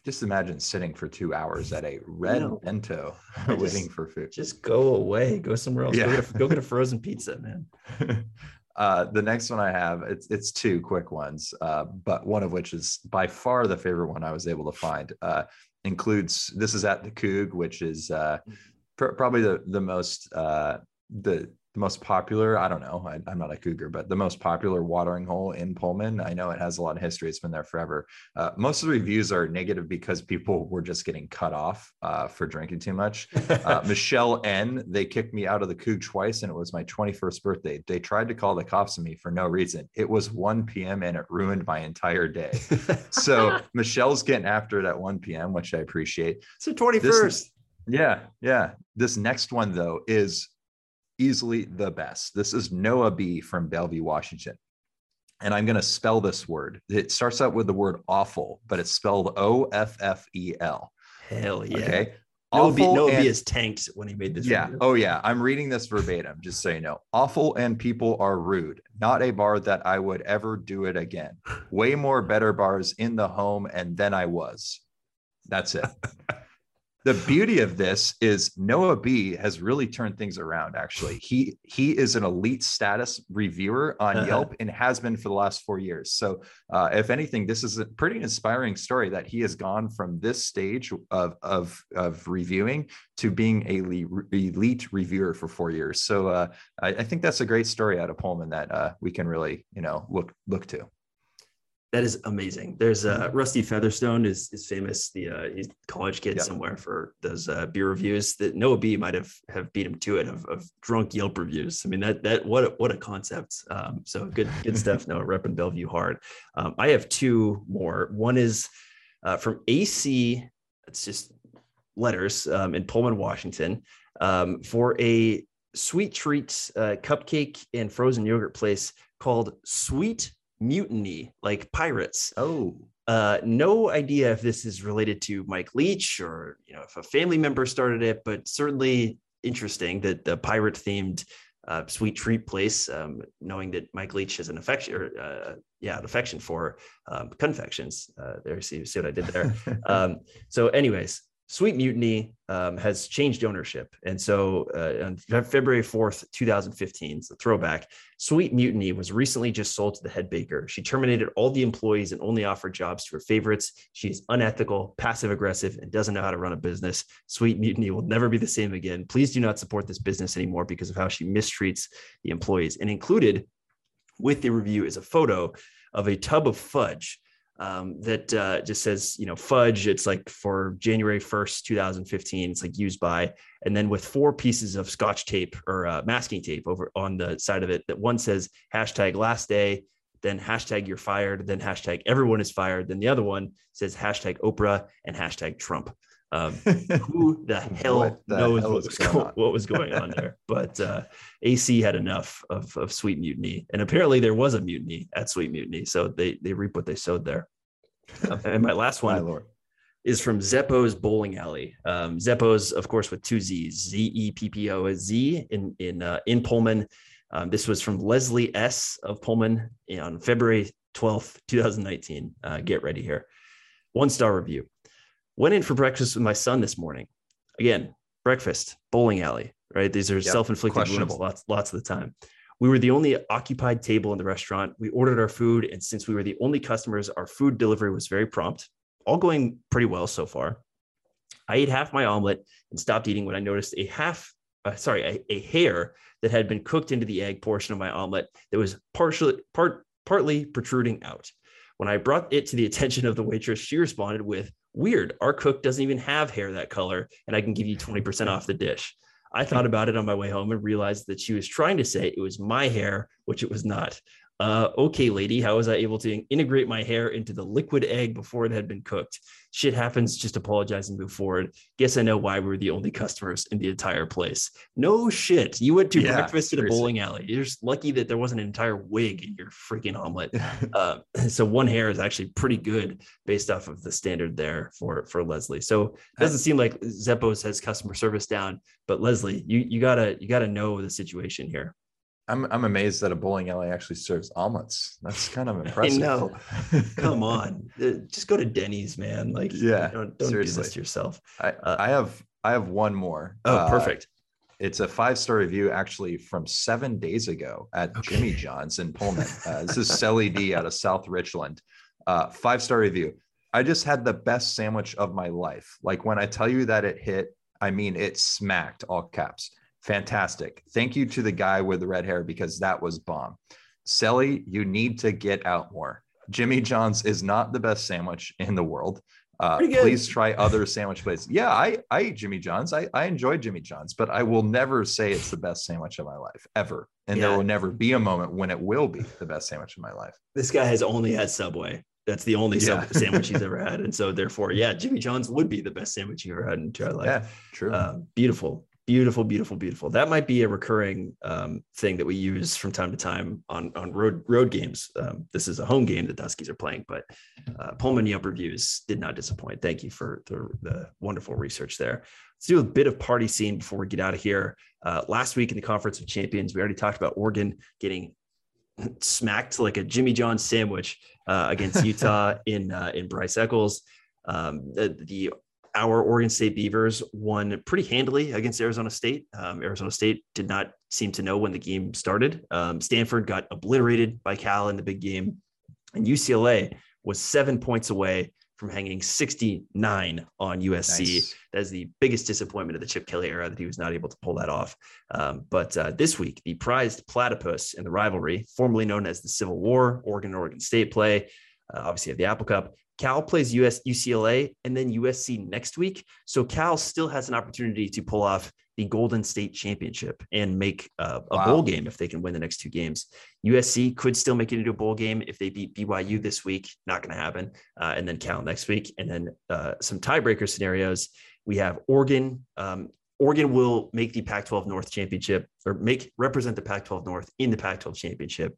Just imagine sitting for two hours at a red no. bento waiting just, for food. Just go away, go somewhere else. Yeah. Go, get a, go get a frozen pizza, man. Uh, the next one I have, it's it's two quick ones, uh, but one of which is by far the favorite one I was able to find. Uh, includes this is at the Coug, which is uh, pr- probably the the most uh, the most popular i don't know I, am not a cougar but the most popular watering hole in pullman i know it has a lot of history it's been there forever. Uh, most of the reviews are negative because people were just getting cut off uh, for drinking too much. Uh, michelle n they kicked me out of the coug twice and it was my 21st birthday. They tried to call the cops on me for no reason. It was 1 p.m and it ruined my entire day. So michelle's getting after it at 1 p.m which i appreciate. So 21st this, yeah yeah. This next one though is easily the best. This is Noah B from Bellevue, Washington. And I'm going to spell this word. It starts out with the word awful, but it's spelled O F F E L. Hell yeah. Okay. Noah B, Noah and, B is tanked when he made this. Yeah. Video. Oh, yeah. I'm reading this verbatim, just so you know. Awful and people are rude. Not a bar that I would ever do it again. Way more better bars in the home and then I was. That's it. the beauty of this is Noah B has really turned things around. Actually, he he is an elite status reviewer on uh-huh. Yelp and has been for the last four years. So, uh, if anything, this is a pretty inspiring story that he has gone from this stage of of of reviewing to being a elite reviewer for four years. So, uh, I, I, think that's a great story out of Pullman that uh, we can really you know look look to that is amazing. There's uh. Rusty Featherstone is is famous. The uh, he's college kid somewhere for those uh, beer reviews. That Noah B might have have beat him to it of, of drunk Yelp reviews. I mean that that what a, what a concept. Um, so good good stuff. Noah repping Bellevue hard. Um, I have two more. One is uh, from AC. It's just letters um, in Pullman, Washington, um, for a sweet treat uh, cupcake and frozen yogurt place called Sweet mutiny like pirates. Oh. Uh, no idea if this is related to Mike Leach or you know if a family member started it, but certainly interesting that the pirate themed uh, sweet treat place, um, knowing that Mike Leach has an affection, or, uh, yeah, an affection for um, confections. Uh, there, see, see what I did there. um, so, anyways, Sweet Mutiny um, has changed ownership. And so uh, on February 4th, 2015, so throwback, Sweet Mutiny was recently just sold to the head baker. She terminated all the employees and only offered jobs to her favorites. She is unethical, passive aggressive, and doesn't know how to run a business. Sweet Mutiny will never be the same again. Please do not support this business anymore because of how she mistreats the employees. And included with the review is a photo of a tub of fudge um, that uh, just says, you know, fudge. It's like for January 1st, 2015. It's like used by, and then with four pieces of scotch tape or uh, masking tape over on the side of it, that one says hashtag last day, then hashtag you're fired, then hashtag everyone is fired. Then the other one says hashtag Oprah and hashtag Trump. Um, who the hell What the knows hell what was, going go- what was going on there? But uh, AC had enough of, of Sweet Mutiny, and apparently there was a mutiny at Sweet Mutiny, so they they reap what they sowed there. And my last My one lord. is from Zeppoz Bowling Alley. Um, Zeppoz, of course, with two Z's, Z E P P O Z in in uh, in Pullman. Um, this was from Leslie S of Pullman on February twelfth, two thousand nineteen. Uh, get ready here. One star review. Went in for breakfast with my son this morning. Again, breakfast, bowling alley, right? These are Yep, self-inflicted wounds lots, lots of the time. We were the only occupied table in the restaurant. We ordered our food, and since we were the only customers, our food delivery was very prompt. All going pretty well so far. I ate half my omelet and stopped eating when I noticed a half, uh, sorry, a, a hair that had been cooked into the egg portion of my omelet that was partially part partly protruding out. When I brought it to the attention of the waitress, she responded with, "Weird, our cook doesn't even have hair that color, and I can give you 20% off the dish." I thought about it on my way home and realized that she was trying to say it was my hair, which it was not. Uh, okay, lady, how was I able to integrate my hair into the liquid egg before it had been cooked? Shit happens. Just apologize and move forward. Guess I know why we were the only customers in the entire place. No shit. You went to Yeah, breakfast at a bowling alley. You're just lucky that there wasn't an entire wig in your freaking omelet. Uh, so one hair is actually pretty good based off of the standard there for for Leslie. So it doesn't seem like Zeppoz has customer service down, but Leslie, you you gotta you gotta know the situation here. I'm I'm amazed that a bowling alley actually serves omelets. That's kind of impressive. I know. Come on, just go to Denny's, man. Like, Yeah, don't, don't do this to yourself. I, Uh, I have I have one more. Oh, Uh, perfect. It's a five star review actually from seven days ago at Okay. Jimmy John's in Pullman. Uh, this is Sally D out of South Richland. Uh, five star review. I just had the best sandwich of my life. Like when I tell you that it hit, I mean it smacked all caps. Fantastic. Thank you to the guy with the red hair because that was bomb. Selly, you need to get out more. Jimmy John's is not the best sandwich in the world. Uh, please try other sandwich places. Yeah, I, I eat Jimmy John's. I, I enjoy Jimmy John's, but I will never say it's the best sandwich of my life ever. And Yeah. there will never be a moment when it will be the best sandwich of my life. This guy has only had Subway. That's the only sub- Yeah. sandwich he's ever had, and so therefore, yeah, Jimmy John's would be the best sandwich you ever had in your entire life. yeah, true. Uh, beautiful, beautiful, beautiful, beautiful. That might be a recurring um, thing that we use from time to time on on road road games. Um, this is a home game that Duskies are playing, but uh, Pullman Yelp reviews did not disappoint. Thank you for the, the wonderful research there. Let's do a bit of party scene before we get out of here. Uh, last week in the Conference of Champions, we already talked about Oregon getting smacked like a Jimmy John sandwich uh, against Utah in uh, in Rice-Eccles. Um, the, the our Oregon State Beavers won pretty handily against Arizona State. Um, Arizona State did not seem to know when the game started. Um, Stanford got obliterated by Cal in the big game, and UCLA was seven points away from hanging 69 on USC. Nice. That is the biggest disappointment of the Chip Kelly era that he was not able to pull that off. Um, but uh, this week, the prized platypus in the rivalry, formerly known as the Civil War, Oregon Oregon State play, uh, obviously have the Apple Cup. Cal plays US UCLA and then USC next week. So Cal still has an opportunity to pull off the Golden State Championship and make uh, a Wow. bowl game if they can win the next two games. USC could still make it into a bowl game if they beat BYU this week. Not going to happen. Uh, and then Cal next week. And then uh, some tiebreaker scenarios. We have Oregon. Um, Oregon will make the Pac-12 North championship or make represent the Pac-12 North in the Pac-12 championship.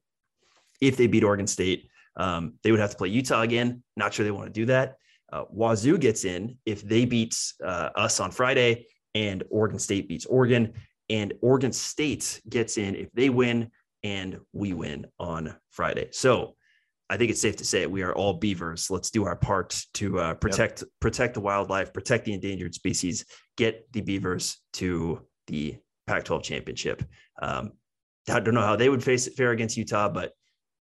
If they beat Oregon State, um, they would have to play Utah again. Not sure they want to do that. Uh, Wazoo gets in if they beat uh, us on Friday and Oregon State beats Oregon. and Oregon State gets in if they win and we win on Friday. So I think it's safe to say we are all beavers. Let's do our part to uh, protect yep. protect the wildlife, protect the endangered species, get the beavers to the Pac-12 championship. Um, I don't know how they would face it fair against Utah, but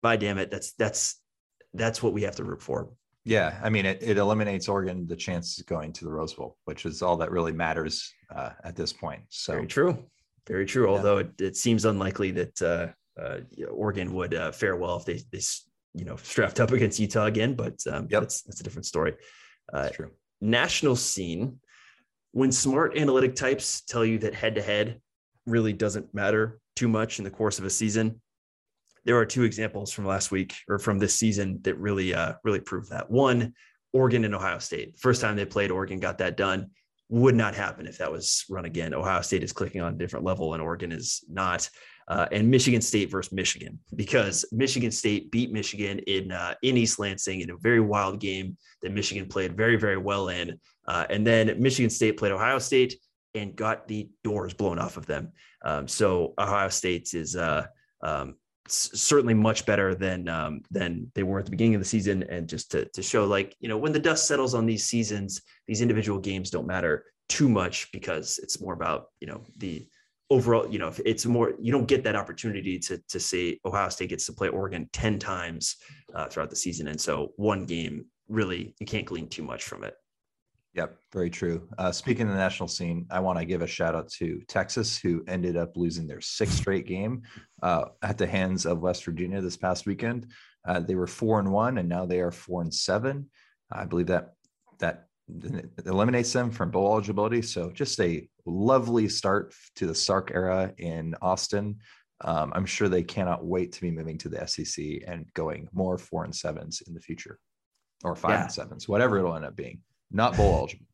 by damn it, that's that's that's what we have to root for. Yeah, I mean, it, it eliminates Oregon the chance of going to the Rose Bowl, which is all that really matters uh, at this point. So very true, very true. Yeah. Although it, it, seems unlikely that uh, uh, Oregon would uh, fare well if they they you know strapped up against Utah again, but um, yep. that's that's a different story. Uh, that's true. National scene when smart analytic types tell you that head to head really doesn't matter too much in the course of a season there are two examples from last week or from this season that really uh, really prove that. One, Oregon and Ohio State. First time they played, Oregon got that done. Would not happen if that was run again. Ohio State is clicking on a different level, and Oregon is not. Uh, and Michigan State versus Michigan because Michigan State beat Michigan in uh, in East Lansing in a very wild game that Michigan played very very well in. Uh, and then Michigan State played Ohio State and got the doors blown off of them. Um, so Ohio State is uh, um, certainly much better than um, than they were at the beginning of the season. And just to to show, like you know, when the dust settles on these seasons, these individual games don't matter too much because it's more about you know the overall. You know, it's more you don't get that opportunity to to say Ohio State gets to play Oregon ten times uh, throughout the season, and so one game really you can't glean too much from it. Yep, very true. Uh, speaking of the national scene, I want to give a shout out to Texas, who ended up losing their sixth straight game uh, at the hands of West Virginia this past weekend. Uh, they were four and one, and now they are four and seven. I believe that that eliminates them from bowl eligibility. So just a lovely start to the Sark era in Austin. Um, I'm sure they cannot wait to be moving to the SEC and going more four and sevens in the future, or five yeah. and sevens, whatever it'll end up being not bowl eligible.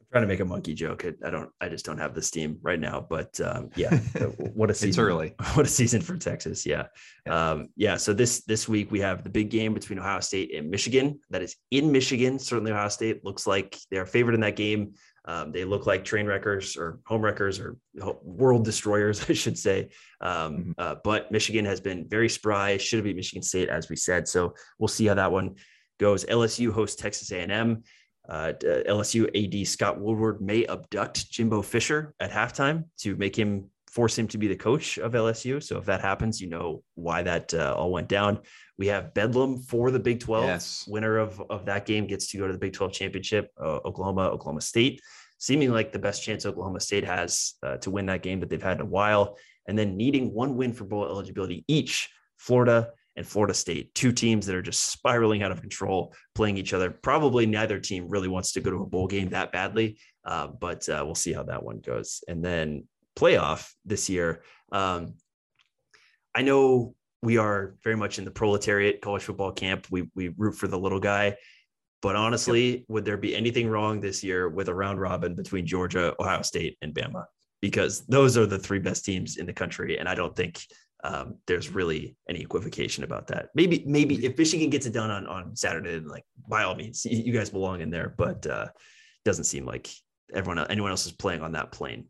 I'm trying to make a monkey joke. I don't. I just don't have the steam right now. But um, yeah, what a season! it's early. What a season for Texas. Yeah. yeah. Um, yeah. So this this week we have the big game between Ohio State and Michigan. That is in Michigan. Certainly, Ohio State looks like they are favored in that game. Um, they look like train wreckers or home wreckers or world destroyers, I should say. Um, mm-hmm. uh, but Michigan has been very spry. Should have beat Michigan State, as we said. So we'll see how that one goes. LSU hosts Texas A&M. Uh, LSU AD Scott Woodward may abduct Jimbo Fisher at halftime to make him force him to be the coach of LSU. So if that happens, you know why that uh, all went down. We have Bedlam for the Big 12. Yes. Winner of, of that game gets to go to the Big 12 championship, uh, Oklahoma, Oklahoma State, seeming like the best chance Oklahoma State has uh, to win that game that they've had in a while. And then needing one win for bowl eligibility each, Florida and Florida State, two teams that are just spiraling out of control, playing each other. Probably neither team really wants to go to a bowl game that badly, uh, but uh, we'll see how that one goes. And then playoff this year. Um, I know we are very much in the proletariat college football camp. We we root for the little guy, but honestly, yep. would there be anything wrong this year with a round robin between Georgia, Ohio State, and Bama? Because those are the three best teams in the country, and I don't think um, there's really any equivocation about that. Maybe, maybe if Michigan gets it done on, on Saturday, like by all means, you guys belong in there, but uh, doesn't seem like everyone, anyone else is playing on that plane.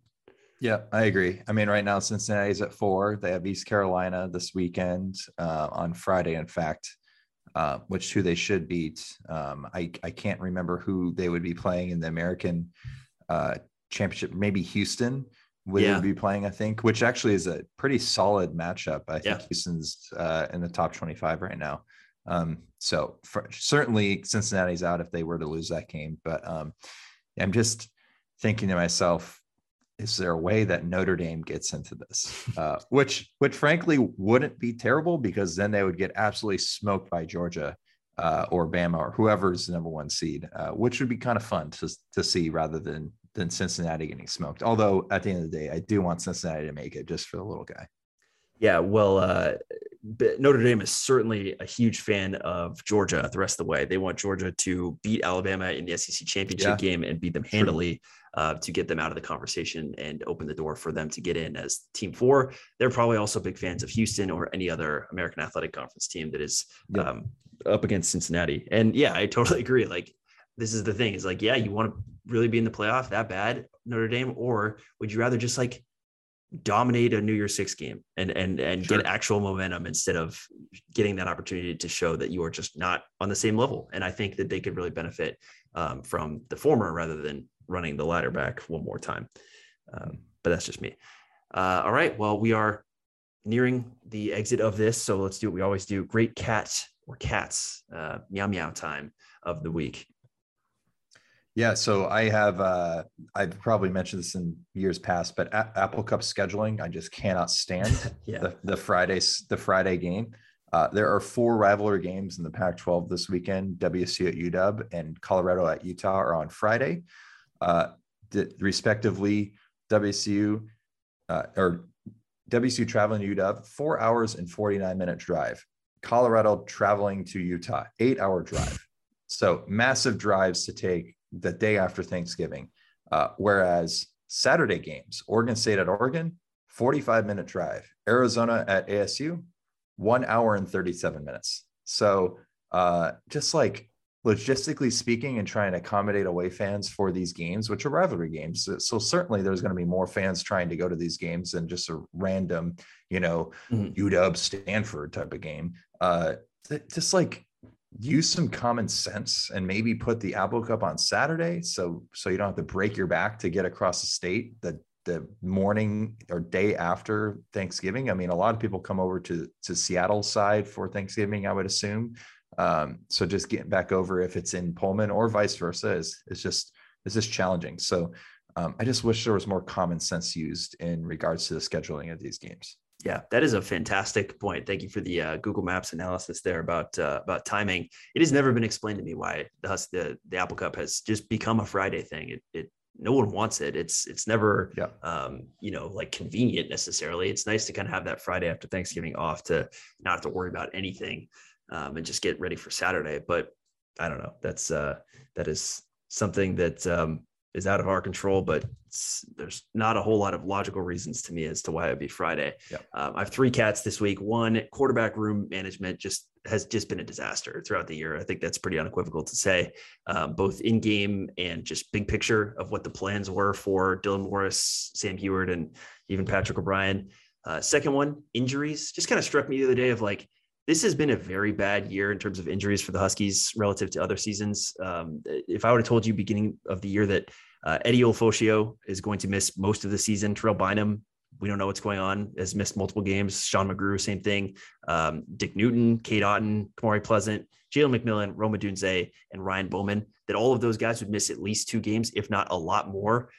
Yeah, I agree. I mean, right now Cincinnati's at four. They have East Carolina this weekend uh, on Friday, in fact, uh, which who they should beat. Um, I I can't remember who they would be playing in the American uh, Championship. Maybe Houston would yeah. be playing, I think, which actually is a pretty solid matchup. I think yeah. Houston's uh, in the top 25 right now. Um, so for, certainly Cincinnati's out if they were to lose that game. But um, I'm just thinking to myself, is there a way that Notre Dame gets into this? Uh, which, which frankly wouldn't be terrible because then they would get absolutely smoked by Georgia uh, or Bama or whoever's the number one seed, uh, which would be kind of fun to, to see rather than than Cincinnati getting smoked. Although at the end of the day, I do want Cincinnati to make it just for the little guy. Yeah, well, uh, Notre Dame is certainly a huge fan of Georgia the rest of the way. They want Georgia to beat Alabama in the SEC championship yeah. game and beat them handily uh, to get them out of the conversation and open the door for them to get in as team four. They're probably also big fans of Houston or any other American Athletic Conference team that is yeah. um, up against Cincinnati. And yeah, I totally agree. Like this is the thing is like, yeah, you want to really be in the playoff that bad, Notre Dame, or would you rather just like dominate a New Year's Six game and and and Sure. get actual momentum instead of getting that opportunity to show that you are just not on the same level. And I think that they could really benefit um, from the former rather than running the latter back one more time. Um, but that's just me. Uh, all right. Well, we are nearing the exit of this, so let's do what we always do. Great cat or cats uh, meow meow time of the week. Yeah, so I have uh I've probably mentioned this in years past, but A- Apple Cup scheduling, I just cannot stand Yeah. the the Fridays the Friday game. Uh, there are four rivalry games in the Pac-12 this weekend. WSU at UW and Colorado at Utah are on Friday, uh, d- respectively. WSU uh, or WSU traveling to UW, four hours and 49 minute drive. Colorado traveling to Utah, eight hour drive. So massive drives to take the day after Thanksgiving. Uh, whereas Saturday games, Oregon State at Oregon, 45 minute drive. Arizona at ASU, one hour and 37 minutes. So uh, just like logistically speaking and trying to accommodate away fans for these games, which are rivalry games. So, so certainly there's going to be more fans trying to go to these games than just a random, you know, Mhm. UW Stanford type of game. Uh, just like use some common sense and maybe put the Apple Cup on Saturday, so so you don't have to break your back to get across the state the the morning or day after Thanksgiving. I mean, a lot of people come over to to Seattle side for Thanksgiving, I would assume. Um, so just getting back over if it's in Pullman or vice versa is is just is just challenging. So um, I just wish there was more common sense used in regards to the scheduling of these games. Yeah, that is a fantastic point. Thank you for the uh, Google Maps analysis there about uh, about timing. It has never been explained to me why the the, the Apple Cup has just become a Friday thing. It, it no one wants it. It's it's never Yeah. um, you know like convenient necessarily. It's nice to kind of have that Friday after Thanksgiving off to not have to worry about anything um, and just get ready for Saturday. But I don't know. That's uh, that is something that um, is out of our control. But there's not a whole lot of logical reasons to me as to why it'd be Friday. Um, I have three cats this week. One quarterback room management just has just been a disaster throughout the year. I think that's pretty unequivocal to say, um, both in game and just big picture of what the plans were for Dylan Morris, Sam Huard, and even Patrick O'Brien. Uh, second one, injuries. Just kind of struck me the other day of like this has been a very bad year in terms of injuries for the Huskies relative to other seasons. Um, if I would have told you beginning of the year that uh, Eddie Ulofoshio is going to miss most of the season, Terrell Bynum we don't know what's going on. Has missed multiple games. Sean McGrew, same thing. Um, Dick Newton, Cade Otton, Kamari Pleasant, Jalen McMillan, Rome Odunze, and Ryan Bowman. That all of those guys would miss at least two games, if not a lot more.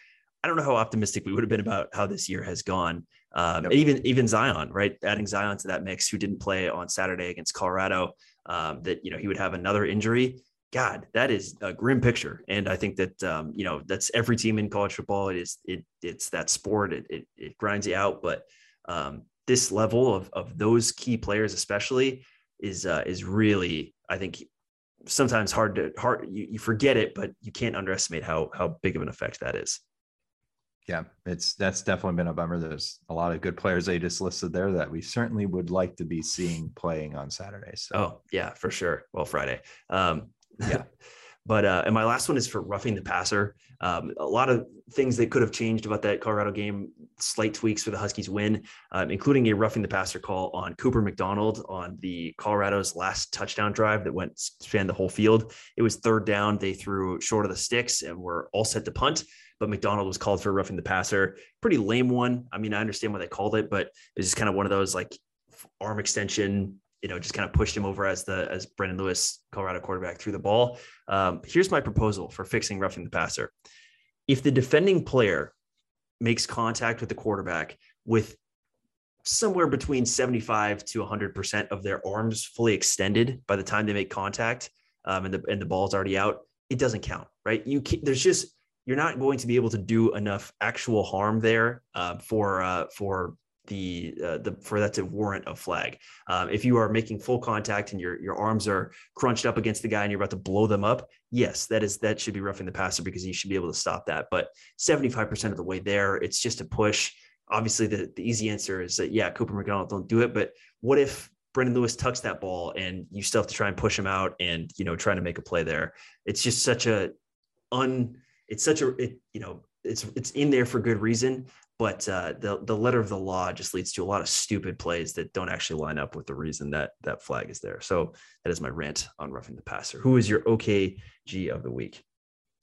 I don't know how optimistic we would have been about how this year has gone. Um, and even even Zion, right? Adding Zion to that mix, who didn't play on Saturday against Colorado, um, that you know he would have another injury. God, that is a grim picture, and I think that um, you know that's every team in college football. It is it it's that sport. It it, it grinds you out, but um, this level of of those key players, especially, is uh, is really I think sometimes hard to hard you, you forget it, but you can't underestimate how how big of an effect that is. Yeah, it's that's definitely been a bummer. There's a lot of good players they just listed there that we certainly would like to be seeing playing on Saturday. So Oh yeah, for sure. Well, Friday. Um, Yeah. but uh, and my last one is for roughing the passer. Um, a lot of things that could have changed about that Colorado game. Slight tweaks for the Huskies win, um, including a roughing the passer call on Cooper McDonald on the Colorado's last touchdown drive that went spanned the whole field. It was third down. They threw short of the sticks and were all set to punt. But McDonald was called for roughing the passer. Pretty lame one. I mean, I understand why they called it, but it's just kind of one of those like arm extension, you know, just kind of pushed him over as the as Brendon Lewis, Colorado quarterback, threw the ball. Um, here's my proposal for fixing roughing the passer. If the defending player makes contact with the quarterback with somewhere between 75 to 100% of their arms fully extended by the time they make contact um, and, the, and the ball's already out, it doesn't count, right? You can, there's just, you're not going to be able to do enough actual harm there uh, for, uh, for the, uh, the, for that to warrant a flag. Um, if you are making full contact and your, your arms are crunched up against the guy and you're about to blow them up, yes, that is, that should be roughing the passer because you should be able to stop that. But 75% of the way there, it's just a push obviously the, the easy answer is that yeah cooper mcdonald don't do it but what if brendon lewis tucks that ball and you still have to try and push him out and you know trying to make a play there it's just such a un it's such a it you know it's it's in there for good reason but uh, the the letter of the law just leads to a lot of stupid plays that don't actually line up with the reason that that flag is there. So that is my rant on roughing the passer. Who is your OKG of the week?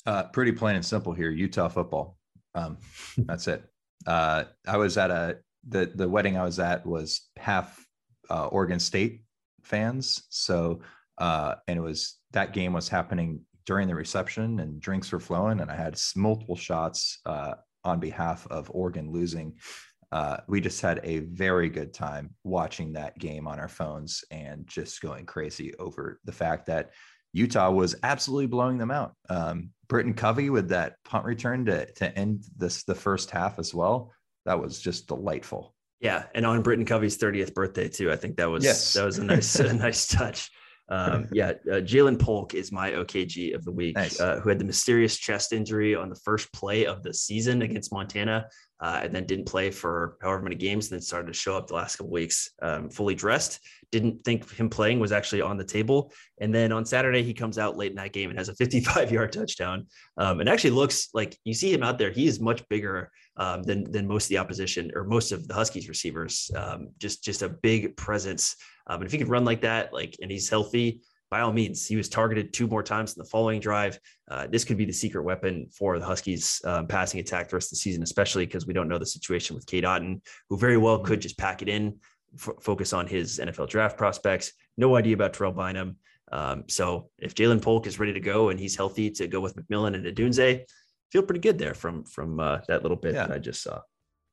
Uh, pretty plain and simple here. Utah football. Um, that's it. Uh, I was at a the the wedding I was at was half uh, Oregon State fans. So uh, and it was that game was happening during the reception and drinks were flowing and I had multiple shots uh, on behalf of Oregon losing. Uh, we just had a very good time watching that game on our phones and just going crazy over the fact that Utah was absolutely blowing them out. Um, Britton Covey with that punt return to to end this the first half as well. That was just delightful. Yeah, and on Britton Covey's 30th birthday too. I think that was Yes. that was a nice a nice touch. Um, yeah, uh, Ja'Lynn Polk is my OKG of the week, Nice. uh, who had the mysterious chest injury on the first play of the season against Montana, uh, and then didn't play for however many games, and then started to show up the last couple weeks um, fully dressed. Didn't think him playing was actually on the table, and then on Saturday he comes out late in that game and has a 55 yard touchdown, um, and actually looks like you see him out there. He is much bigger um, than than most of the opposition or most of the Huskies receivers. Um, just just a big presence. Um, and if he can run like that, like and he's healthy, by all means, he was targeted two more times in the following drive. Uh, this could be the secret weapon for the Huskies um, passing attack the rest of the season, especially because we don't know the situation with Cade Otton, who very well could just pack it in, f- focus on his NFL draft prospects. No idea about Terrell Bynum. Um, so if Ja'Lynn Polk is ready to go and he's healthy to go with McMillan and Odunze, feel pretty good there from from uh, that little bit Yeah. that I just saw.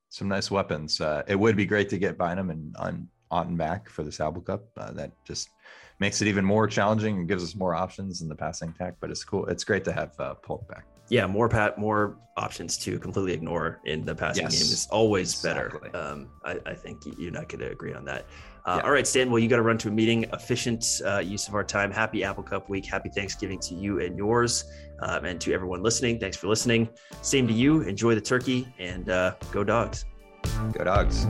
Some nice weapons. Uh, it would be great to get Bynum and on Otton back for the Apple Cup. Uh, that just makes it even more challenging and gives us more options in the passing attack. But it's cool. It's great to have uh, Polk back. yeah, more pat, more options to completely ignore in the passing Yes, game is always exactly. better. Um, I, I think you- you're not going to agree on that. Uh, Yeah. All right, Stan. Well, you got to run to a meeting. Efficient uh, use of our time. Happy Apple Cup week. Happy Thanksgiving to you and yours, um, and to everyone listening. Thanks for listening. Same to you. Enjoy the turkey and uh, go dogs. Go dogs.